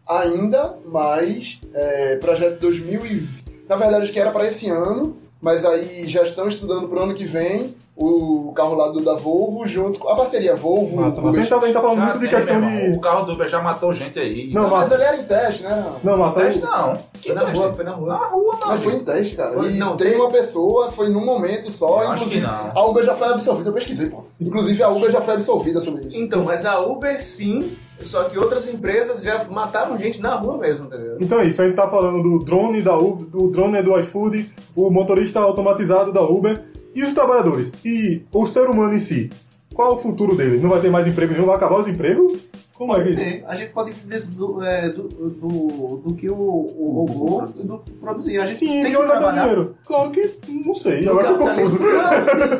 ainda, mas é, projeto 2020. Na verdade, que era para esse ano, mas aí já estão estudando para o ano que vem o carro lá do, da Volvo junto com a parceria Volvo. Nossa, mas a gente tá, a gente tá falando já muito de questão de... O carro do Uber já matou gente aí. Não, mas mas, ele era em teste, né? não, mas Teste não. Que Foi na teste? rua, foi na rua. Na rua, mano. Mas foi em teste, cara. Foi- E não, tem tem- uma pessoa, foi num momento só, Eu acho inclusive. que não. A Uber já foi absolvida, eu pesquisei, pô. Inclusive a Uber já foi absolvida sobre isso. Então, mas a Uber sim Só que outras empresas já mataram gente na rua mesmo, tá ligado? Então é isso, a gente tá falando do drone da Uber, do drone do iFood, o motorista automatizado da Uber e os trabalhadores. E o ser humano em si, qual é o futuro dele? Não vai ter mais emprego nenhum? Vai acabar os empregos? Como é Pode que ser. A gente pode viver do, é, do, do, do que o, o robô do, produzir. A gente Sim, tem que que trabalhar. dinheiro. Claro que não sei, agora eu confuso.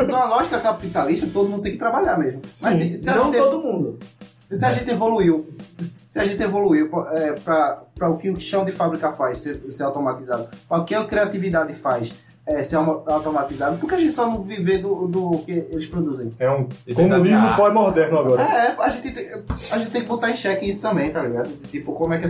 Na lógica capitalista, todo mundo tem que trabalhar mesmo. Mas Sim. se, se a Não todo mundo. Se a gente evoluiu, se a gente evoluiu é, para o que o chão de fábrica faz ser, ser automatizado, para o que a criatividade faz é, ser auto- automatizado, por que a gente só não viver do, do que eles produzem? É um comunismo arte. pós-moderno agora. É, a gente, tem, a gente tem que botar em xeque isso também, tá ligado? Tipo, como é que a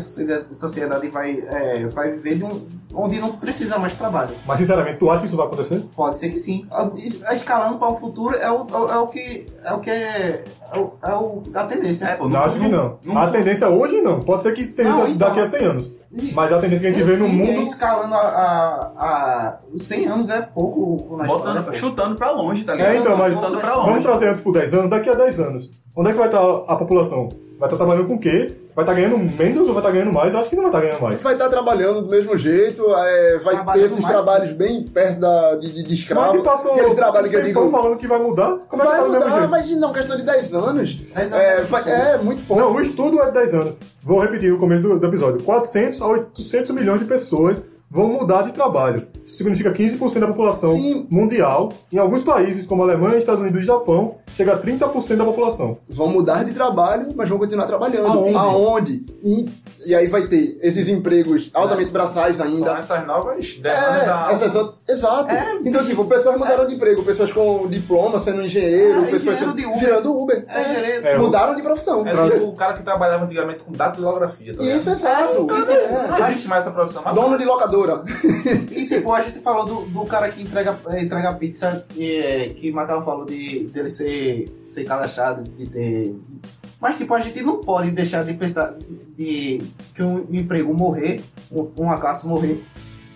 sociedade, vai, é, vai viver de um, onde não precisa mais trabalho. Mas sinceramente, tu acha que isso vai acontecer? Pode ser que sim. A- a- Escalando para o futuro é o, é o que é o que é, é, o, é o- a tendência. É, pô, Não, acho que não. A tendência hoje não. Pode ser que tenha Não, então. daqui a 100 anos. Mas a tendência que a gente vê no é mundo. escalando a, a, a- os 100 anos é pouco na história. Botando, pô. chutando pra longe, tá ligado? É, então, mas chutando pra vamos longe. trazer antes por 10 anos, daqui a 10 anos. Onde é que vai estar a população? Vai estar trabalhando com o quê? Vai estar ganhando menos ou vai estar ganhando mais? Eu acho que não vai estar ganhando mais. Vai estar trabalhando do mesmo jeito, é, vai ter esses mais, trabalhos bem perto da, de, de, Mas escravo. que passou Aquele trabalho que eu digo. falando que vai mudar, como é que vai tá do mesmo mudar, jeito? mas não, questão de 10 anos. 10 É, anos. vai- é muito pouco. Não, o estudo é de 10 anos. Vou repetir o começo do, do episódio. 400 a 800 milhões de pessoas vão mudar de trabalho. Isso significa 15% da população Sim. mundial. Em alguns países, como a Alemanha, Estados Unidos e Japão, chega a 30% da população. Vão mudar de trabalho, mas vão continuar trabalhando. Aonde? Aonde? E, e aí vai ter esses empregos altamente braçais São ainda. essas novas demandas É, da... essas- exato. É, então, tipo, pessoas mudaram de emprego, pessoas com diploma, sendo engenheiro, É, pessoas engenheiro sendo, de Uber. virando Uber. É. É, mudaram de profissão. É tipo o cara que trabalhava antigamente com datilografia, tá? Isso, exato. Não É. existe mais essa profissão. Dono de E tipo, a gente falou do, do cara que entrega, é, entrega pizza, é, que Macau falou de, dele ser, ser cadastrado, de ter. Mas tipo, a gente não pode deixar de pensar de, que um emprego morrer, um- uma classe morrer,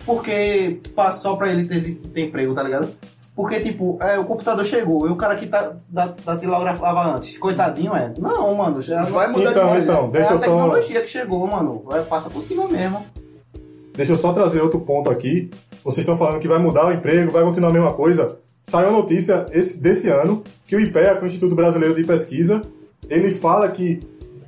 porque só pra ele ter, ter emprego, tá ligado? Porque, tipo, é, o computador chegou e o cara que tá, da, datilografava antes, coitadinho, é. Não, mano, já Vai mudar de Então, molho. então, é deixa a eu só. tecnologia que chegou, mano. Vai, passa por cima mesmo. Deixa eu só trazer outro ponto aqui. Vocês estão falando que vai mudar o emprego, vai continuar a mesma coisa. Saiu a notícia esse- desse ano que o IPEA, que é o Instituto Brasileiro de Pesquisa, ele fala que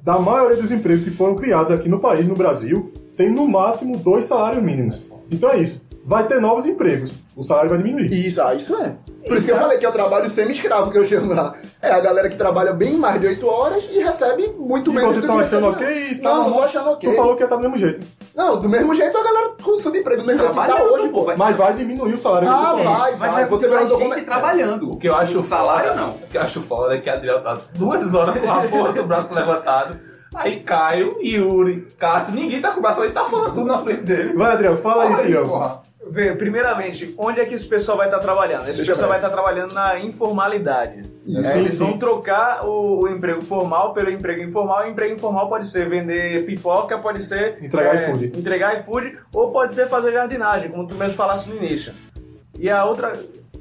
da maioria dos empregos que foram criados aqui no país, no Brasil, tem no máximo dois salários mínimos. Então é isso. Vai ter novos empregos. O salário vai diminuir. Isso, ah, isso é. Por isso que eu falei que é o trabalho semi-escravo que eu chamo lá. É a galera que trabalha bem mais de 8 horas e recebe muito E menos vocês do estão que achando recebe. ok? Tá Não, não bom. tô achando ok. Tu falou que ia estar do mesmo jeito. Não, do mesmo jeito a galera com subemprego, do mesmo jeito que tá hoje, pô. pô. Mas vai diminuir o salário. Ah, Pô, vai, Mas vai. vai Você perguntou gente como é... O trabalhando. que eu acho O salário, foda- não. O que eu acho foda é que Adriano tá duas horas com a porra do braço levantado. Aí Caio, Yuri, Cássio, ninguém tá com o braço ali, tá falando tudo na frente dele. Vai, Adriano, fala aí, porra. Vê, primeiramente, onde é que esse pessoal vai estar trabalhando? Esse Deixa pessoal vai estar trabalhando na informalidade. Isso, É, eles sim. vão trocar o, o emprego formal pelo emprego informal. O emprego informal pode ser vender pipoca, pode ser Entregar é, iFood. entregar iFood, ou pode ser fazer jardinagem, como tu mesmo falaste no início. E a outra,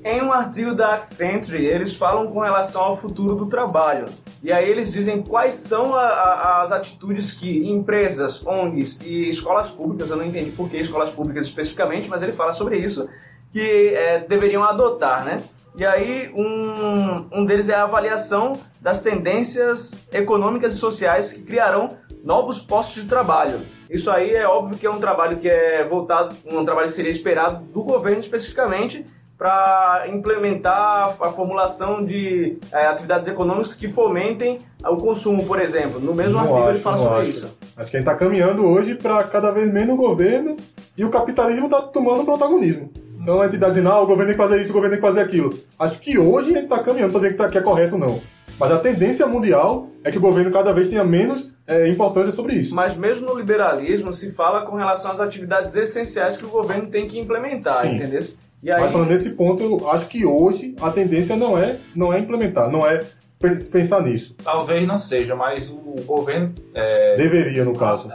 em um artigo da Accenture, eles falam com relação ao futuro do trabalho. E aí eles dizem quais são a- a- as atitudes que empresas, ONGs e escolas públicas, eu não entendi por que escolas públicas especificamente, mas ele fala sobre isso, que é, deveriam adotar, né? E aí um, um deles é a avaliação das tendências econômicas e sociais que criarão novos postos de trabalho. Isso aí é óbvio que é um trabalho que é voltado, um trabalho que seria esperado do governo especificamente para implementar a formulação de é, atividades econômicas que fomentem o consumo, por exemplo. No mesmo Não artigo ele acho, fala não sobre acho. isso. Acho que a gente está caminhando hoje para cada vez menos governo e o capitalismo está tomando protagonismo. Então a gente está dizendo, ah, o governo tem que fazer isso, o governo tem que fazer aquilo. Acho que hoje a gente está caminhando, não estou tá- que é correto não. Mas a tendência mundial é que o governo cada vez tenha menos é, importância sobre isso. Mas mesmo no liberalismo se fala com relação às atividades essenciais que o governo tem que implementar, Sim. entendeu? E aí, Mas falando nesse ponto, eu acho que hoje a tendência não é, não é implementar, não é pe- pensar nisso. Talvez não seja, mas o governo. é, Deveria, no caso.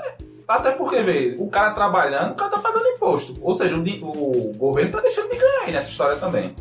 Até porque, vê, o cara trabalhando, o cara tá pagando imposto. Ou seja, o, o governo tá deixando de ganhar aí nessa história também.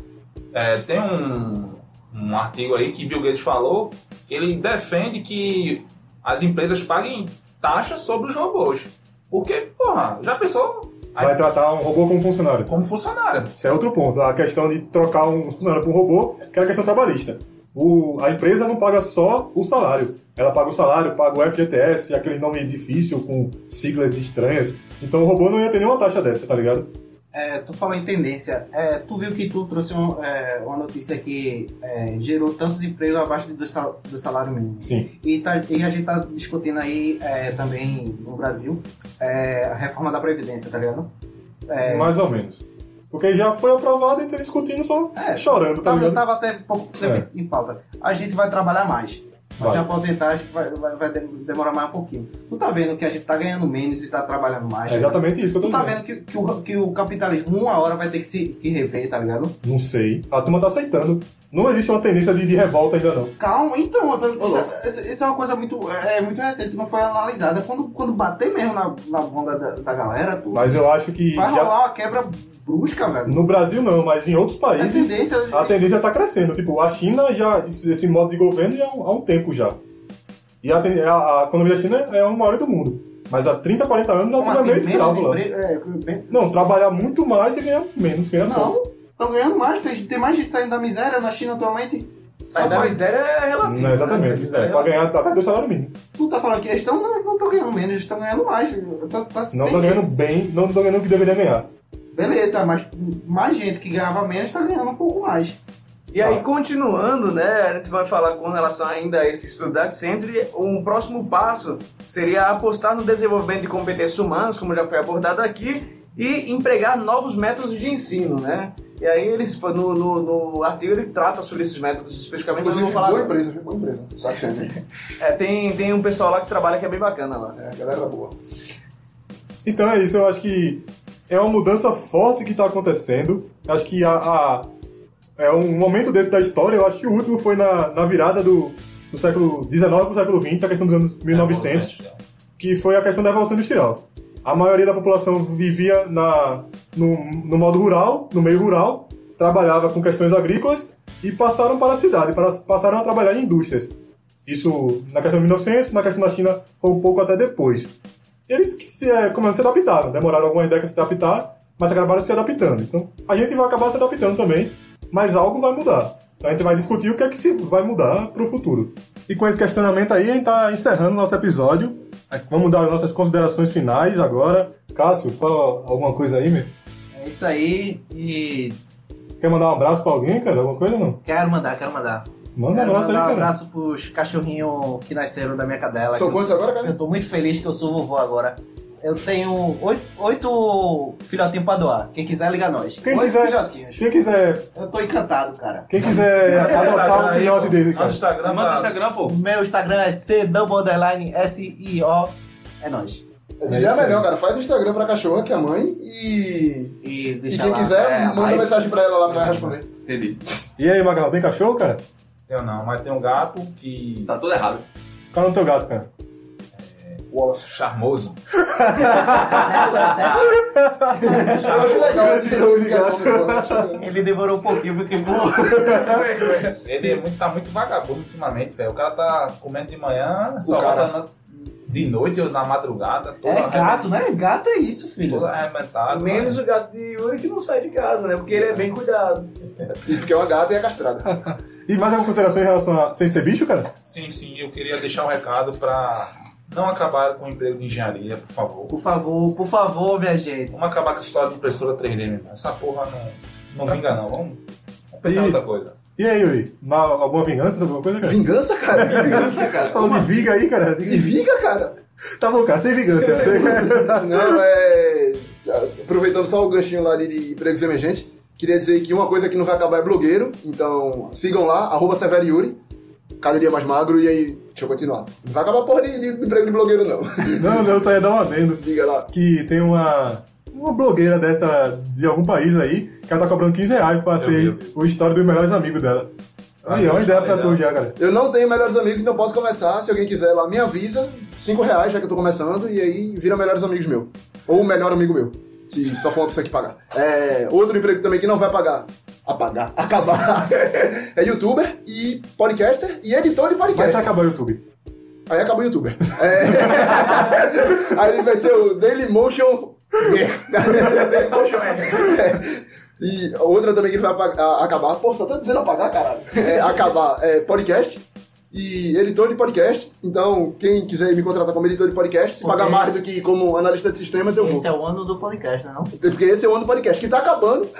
É, tem um, um artigo aí que Bill Gates falou que ele defende que as empresas paguem taxa sobre os robôs. Porque, porra, já pensou Vai tratar um robô como funcionário. como funcionário? Isso é outro ponto. A questão de trocar um funcionário por um robô, que é a questão trabalhista. O, a empresa não paga só o salário. Ela paga o salário, paga o FGTS, aquele nome difícil com siglas estranhas. Então o robô não ia ter nenhuma taxa dessa, tá ligado? É, tu falou em tendência. É, tu viu que tu trouxe um, é, uma notícia que é, gerou tantos empregos abaixo do, sal- do salário mínimo. Sim. E, tá- e a gente tá discutindo aí é, também no Brasil é, a reforma da Previdência, tá ligado? Mais ou menos. Porque já foi aprovado e tá discutindo só chorando, tá tava, ligado? tava até pouco tempo em pauta. A gente vai trabalhar mais. Vai Vai. se aposentar, a gente vai, vai- vai de- demorar mais um pouquinho. Tu tá vendo que a gente tá ganhando menos e tá trabalhando mais. É exatamente isso que eu tô Tu tá vendo que, que o, que o capitalismo, uma hora, vai ter que se que rever, tá ligado? Não sei. A turma tá aceitando. Não existe uma tendência de, de revolta ainda não. Calma, então, eu tô- isso, isso- isso é uma coisa muito, é, muito recente, não foi analisada. Quando, quando bater mesmo na, na bunda da, da galera, tu Mas eu acho que vai já rolar uma quebra brusca, velho. no Brasil não, mas em outros É países tendência. a tendência tá crescendo. Tipo, a China já, esse modo de governo já há um, tempo já. E a, a, a economia da China é a maior do mundo. Mas há 30, 40 anos ela assim, meio escravo lá. É, bem- Não, trabalhar muito mais e ganhar menos, ganhar pouco. Estão ganhando mais. Tem, tem mais gente saindo da miséria na China atualmente. Sair da miséria é relativo. Não, exatamente. né? É, pra ganhar até dois salários mínimos. Tu tá falando que eles estão não estão ganhando menos, eles estão ganhando mais. Tá, tá, Não gente- ganhando bem, não tô ganhando o que deveria ganhar. Beleza, mas mais gente que ganhava menos tá ganhando um pouco mais. E aí, continuando, né, a gente vai falar com relação ainda a esse estudo da Accenture, um próximo passo seria apostar no desenvolvimento de competências humanas, como já foi abordado aqui, e empregar novos métodos de ensino, né? E aí, eles, no, no, no artigo, ele trata sobre esses métodos especificamente, mas eu vou falar... boa empresa? Boa empresa. Sabe sempre. É, tem, tem um pessoal lá que trabalha que é bem bacana lá. É, galera boa. Então é isso, eu acho que é uma mudança forte que está acontecendo. Acho que a, a- é um momento desse da história, eu acho que o último foi na, na virada do, do século XIX para o século XX, a questão dos anos 1900, que foi a questão da Revolução Industrial. A maioria da população vivia na, no, no modo rural, no meio rural, trabalhava com questões agrícolas e passaram para a cidade, para, passaram a trabalhar em indústrias. Isso na questão de 1900, na questão da China foi um pouco até depois. Eles se, é, como se adaptaram, demoraram algumas décadas de se adaptar, mas acabaram se adaptando. Então, a gente vai acabar se adaptando também, mas algo vai mudar. Então, a gente vai discutir o que é que se vai mudar para o futuro. E com esse questionamento aí, a gente está encerrando nosso episódio. Vamos dar as nossas considerações finais agora. Cássio, fala alguma coisa aí, meu? É isso aí e Quer mandar um abraço para alguém, cara? Alguma coisa ou não? quero mandar, quero mandar. Manda um quero abraço aí, mandar um cara. abraço pros cachorrinhos que nasceram da minha cadela. São quantos agora, cara? Eu tô muito feliz que eu sou vovô agora. Eu tenho oito, oito filhotinhos pra doar. Quem quiser, liga nós. Quem oito quiser- filhotinhos. Quem quiser, Eu tô encantado, cara. quem quiser adotar um filhote dele, cara. Instagram, Manda tá- Instagram, pô. Meu Instagram é C-S-I-O. É nóis. É, já é melhor, cara. Faz o Instagram pra cachorra, que é a mãe, e. E E deixa quem lá. quiser, é, manda aí- mensagem pra ela lá pra ela responder. Entendi. E aí, Magalhães, tem cachorro, cara? Eu não, mas tem um gato que. Tá tudo errado. Qual é o teu gato, cara? Wallace. charmoso. Eu acho legal de novo esse gato. Ele demorou um pouquinho porque voou. Ele é muito, tá muito vagabundo ultimamente, velho. O cara tá comendo de manhã, só cara. na- de noite ou na madrugada, todo É gato, né? Gato é isso, filho. Todo arrebentado. Menos né? o gato de Yuri que não sai de casa, né? Porque ele é bem cuidado. E porque é uma gata e é castrada. E mais alguma consideração em relação a sem ser bicho, cara? Sim, sim, eu queria deixar um recado pra não acabar com o emprego de engenharia, por favor. Por favor, por favor, minha gente. Vamos acabar com essa história de impressora 3D, meu irmão. Essa porra não, não vinga, não. Vamos, vamos pensar em E- outra coisa. E aí, Yuri? Ma- alguma vingança alguma coisa, cara? Vingança, cara? Vingança, cara. Falou de viga aí, cara. De viga, cara? Tá bom, cara, sem vingança. Não, é. Aproveitando só o ganchinho lá de de empregos emergentes, queria dizer que uma coisa que não vai acabar é blogueiro, então sigam lá, arroba Severo Yuri, cada dia mais magro, e aí, deixa eu continuar. Não vai acabar porra de, de emprego de blogueiro, não. não, não, só ia dar um adendo. Diga lá. Que tem uma, uma blogueira dessa de algum país aí, que ela tá cobrando 15 reais pra ser o história dos melhores amigos dela. Ah, Aí, é uma ideia pra tu já, cara. Eu não tenho melhores amigos, então posso começar. Se alguém quiser lá, me avisa. 5 reais, já que eu tô começando, e aí vira melhores amigos meu. Ou o melhor amigo meu. Se só for uma pessoa que pagar. É, outro emprego também que não vai pagar. Apagar. Acabar. é youtuber e podcaster e editor de Mas podcast. vai acabar o YouTube. Aí acaba o youtuber. É... aí ele vai ser o Dailymotion. Dailymotion é. E outra também que ele vai acabar. Pô, só tô dizendo apagar, caralho. É, acabar é, podcast e editor de podcast. Então, quem quiser me contratar como editor de podcast, se Porque pagar mais do que como analista de sistemas, eu vou. Esse é o ano do podcast, né? Não? Porque esse é o ano do podcast, que tá acabando.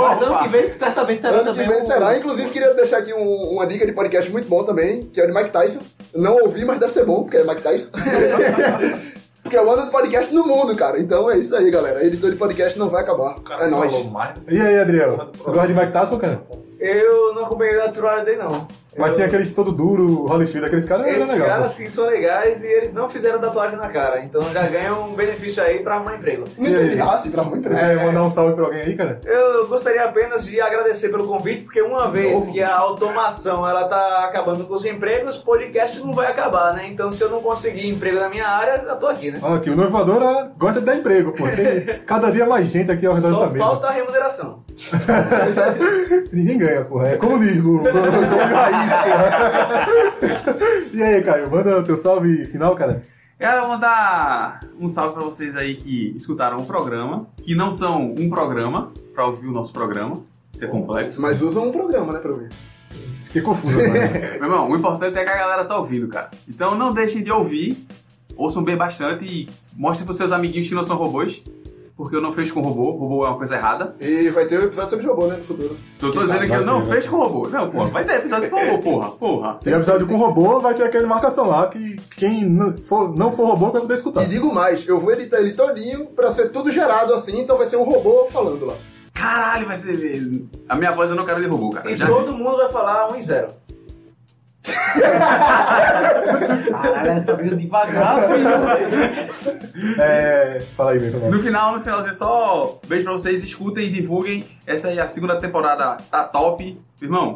Mas ano que vem certamente será ano que também. vem o- será. Inclusive, queria deixar aqui um- uma dica de podcast muito bom também, que é o de Mike Tyson. Não ouvi, mas deve ser bom, porque é Mike Tyson. porque é o ano do podcast no mundo, cara. Então é isso aí, galera. Editor de podcast não vai acabar. É nóis. mais. E aí, Adriel? Gosta de Mike Tyson, cara? Eu não acompanhei a tourada dele, não. Mas Eu- tem aqueles todo duro, Holyfield, aqueles caras Esses legais. caras sim são legais e eles não fizeram tatuagem na cara, então já ganham um benefício aí pra arrumar emprego. Não entendi. Ah, sim, pra muito É, mandar um salve pra alguém aí, cara? Eu gostaria apenas de agradecer pelo convite, porque uma vez que a automação ela tá acabando com os empregos, podcast não vai acabar, né? Então se eu não conseguir emprego na minha área, já tô aqui, né? Olha aqui, o Noivadora gosta de dar emprego, pô. Tem cada dia mais gente aqui ao redor Só dessa mesa. falta a remuneração. Ninguém ganha, porra. É comunismo. Raiz, porra. E aí, Caio, manda o teu salve final, cara. Quero mandar um salve pra vocês aí que escutaram o programa, que não são um programa, pra ouvir o nosso programa. Isso é complexo. Mas usam um programa, né, pra ouvir. Fiquei confuso agora. Meu irmão, o importante é que a galera tá ouvindo, cara. Então não deixem de ouvir, ouçam bem bastante e mostrem pros seus amiguinhos que não são robôs, porque eu não fecho com robô, robô é uma coisa errada. E vai ter um episódio sobre robô, né, no futuro. Se eu tô dizendo que eu não fecho com robô. Não, porra, vai ter episódio com robô, porra, porra. Tem episódio com robô, vai ter aquela marcação lá que quem não for, não for robô vai poder escutar. E digo mais, eu vou editar ele todinho pra ser tudo gerado assim, então vai ser um robô falando lá. Caralho, vai ser. A minha voz eu não quero de robô, cara. E Já todo disse. mundo vai falar 1 e 0. Caralho, essa veio devagar, filho. É. Fala aí, meu No final, no final, só beijo pra vocês, escutem e divulguem. Essa aí é a segunda temporada, tá top. Irmão,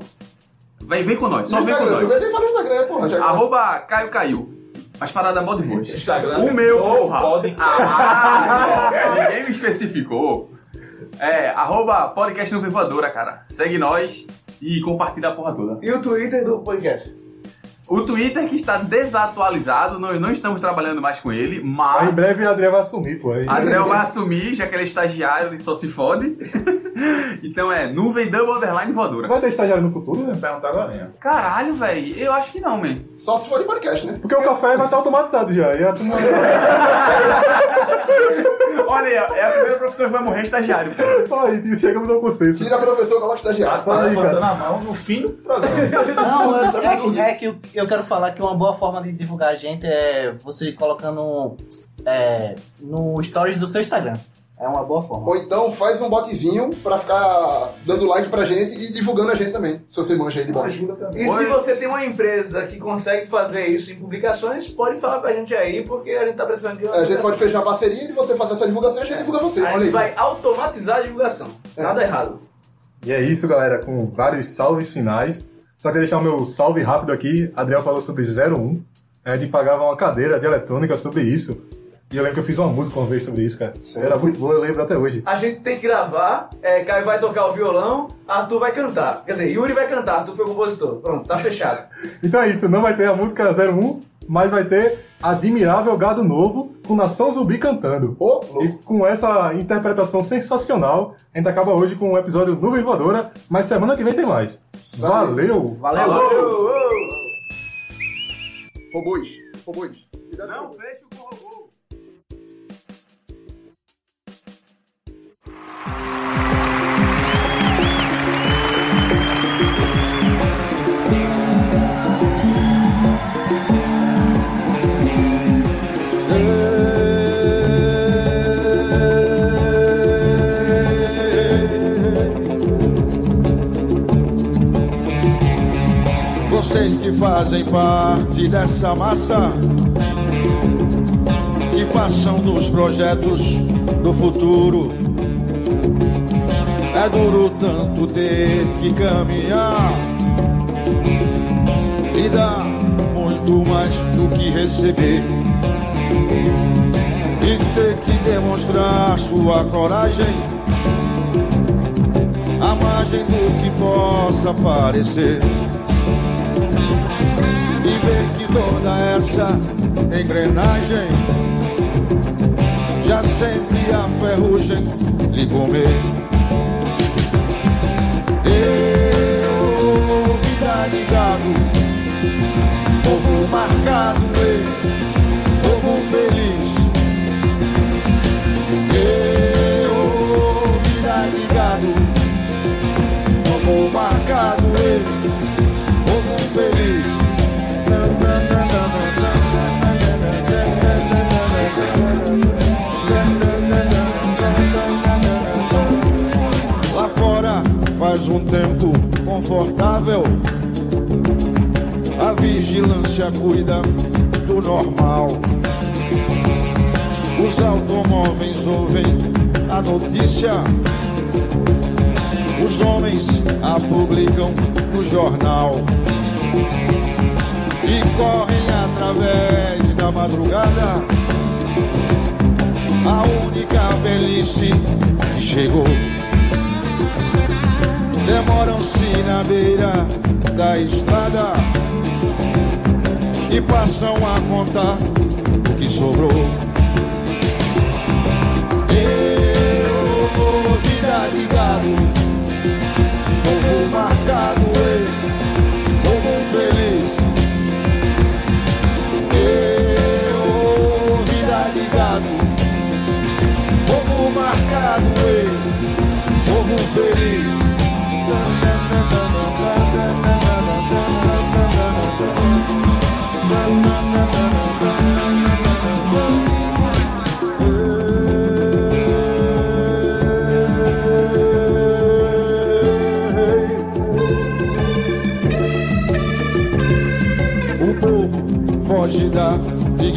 vem, vem com nós, só vem com nós. aproveita e fala no Instagram, porra. Já Arroba Caio Caiu. As paradas mó de boas. Instagram. O meu, porra. podcast. Ah, ninguém me especificou. É, arroba podcast no Voadora, cara. Segue nós e compartilha a porra toda. E o Twitter do podcast? O Twitter que está desatualizado, nós não estamos trabalhando mais com ele, Aí, mas... em breve a Adriana vai assumir, pô. Aí. Adriel vai assumir, já que ele é estagiário, ele só se fode. então é nuvem double underline voadora. Vai ter estagiário no futuro, né? Perguntar agora. né? Caralho, velho, eu acho que não, man. Só se for de podcast, né? Porque o café vai estar automatizado já. E a turma... Olha aí, ó, é a primeira profissão que vai morrer estagiário. pô. Aí, chegamos ao consenso. Tira professor, coloca estagiário. Passa aí, levantando cara. a mão no fim do programa. Não, é, é que- é que eu, eu quero falar que uma boa forma de divulgar a gente é você colocando é, no stories do seu Instagram. É uma boa forma. Ou então faz um botzinho pra ficar dando like pra gente e divulgando a gente também. Se você manja aí de bot. E se você tem uma empresa que consegue fazer isso em publicações, pode falar com a gente aí, porque a gente tá precisando de uma A gente pode fechar uma parceria e você fazer essa divulgação e a gente divulga você. A gente aí. vai automatizar a divulgação. É. Nada errado. E é isso, galera, com vários salves finais. Só queria deixar o meu salve rápido aqui. Adriel falou sobre 01. A gente pagava uma cadeira de eletrônica sobre isso. E eu lembro que eu fiz uma música uma vez sobre isso, cara. Era muito boa, eu lembro até hoje. A gente tem que gravar, é, Caio vai tocar o violão, Arthur vai cantar. Quer dizer, Yuri vai cantar, Arthur foi o compositor. Pronto, tá fechado. Então é isso, não vai ter a música 01, mas vai ter Admirável Gado Novo com Nação Zumbi cantando. Ô, E com essa interpretação sensacional, a gente acaba hoje com o episódio Nuvem Voadora, mas semana que vem tem mais. Valeu! Valeu! Robôs. Robôs. Com Não robôs. feche o robô. Vocês que fazem parte dessa massa que passam dos projetos do futuro. É duro tanto ter que caminhar e dar muito mais do que receber. E ter que demonstrar sua coragem à margem do que possa parecer. E ver que toda essa engrenagem já sente a ferrugem lhe comer. Eu, vida ligado, povo marcado, ei, tempo confortável. A vigilância cuida do normal. Os automóveis ouvem a notícia. Os homens a publicam no jornal. E correm através da madrugada. A única velhice que chegou. Demoram-se na beira da estrada e passam a contar o que sobrou. Eu, vida ligado, povo marcado, ei,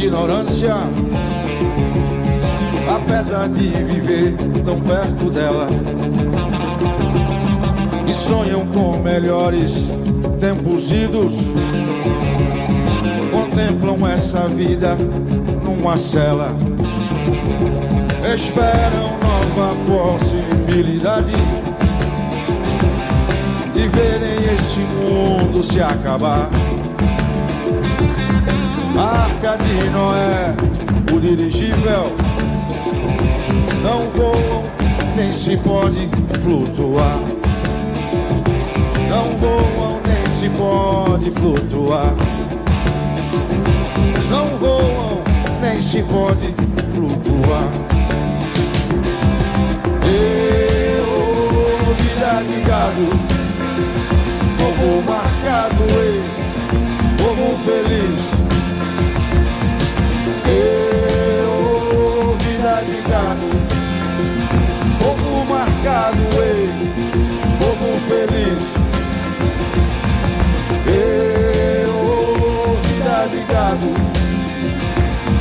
ignorância, apesar de viver tão perto dela. E sonham com melhores tempos idos. Contemplam essa vida numa cela. Esperam nova possibilidade de verem este mundo se acabar. Arca de Noé, o dirigível, não voam nem se pode flutuar. Não voam nem se pode flutuar. Não voam nem se pode flutuar. Eu, vida ligado, povo marcado, ei, povo feliz. Ligado, povo marcado, ei, povo feliz. Eu, vida ligado,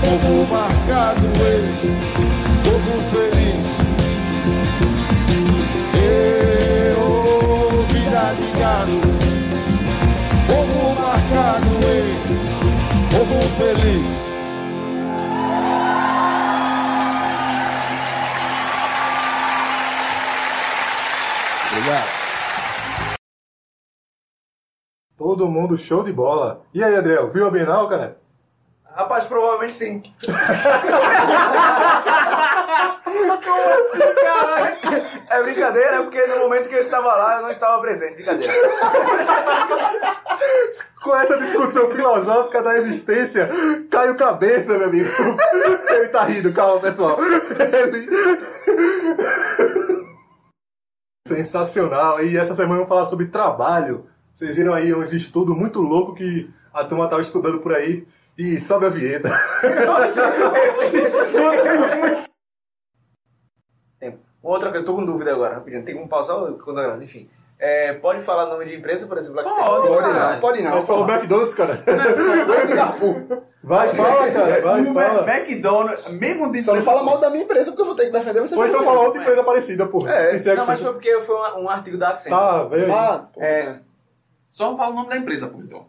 povo marcado, ei, povo feliz. Eu, vida ligado, povo marcado, ei, povo feliz. Todo mundo show de bola. E aí, Adriel, viu a Bienal, cara? Rapaz, provavelmente sim. É brincadeira, é porque no momento que eu estava lá, eu não estava presente. Brincadeira. Com essa discussão filosófica da existência, caiu cabeça, meu amigo. Ele tá rindo, calma, pessoal. Ele- Sensacional. E essa semana vamos falar sobre trabalho. Vocês viram aí uns estudos muito loucos que a turma tava estudando por aí. E sobe a vinheta. Outra coisa, eu tô com dúvida agora, rapidinho. Tem como pausar quando eu? Enfim. É, pode falar nome de empresa, por exemplo? Black Pode? Pode não, pode não. Vai falar o McDonald's, cara. Vai ficar puto. Vai, fala, cara. Vai, o fala. McDonald's, mesmo de Só não fala mal da minha empresa, porque eu vou ter que defender você. Ou então fala falar outra empresa parecida, porra. É. É Não, mas foi porque foi um, artigo da Accent. Tá, veio aí. Ah, pô. É, Só fala o nome da empresa, pô, então.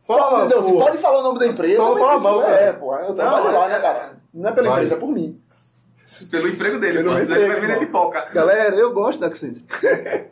Fala, Deus, porra. pode falar o nome da empresa. Só não fala tipo, mal, É, pô. Eu trabalho Não, lá, é- né, cara? Não é pela Vai. empresa, é por mim. Pelo emprego dele, Pelo pô, emprego, ele vai vender pipoca. Galera, eu gosto da Accent.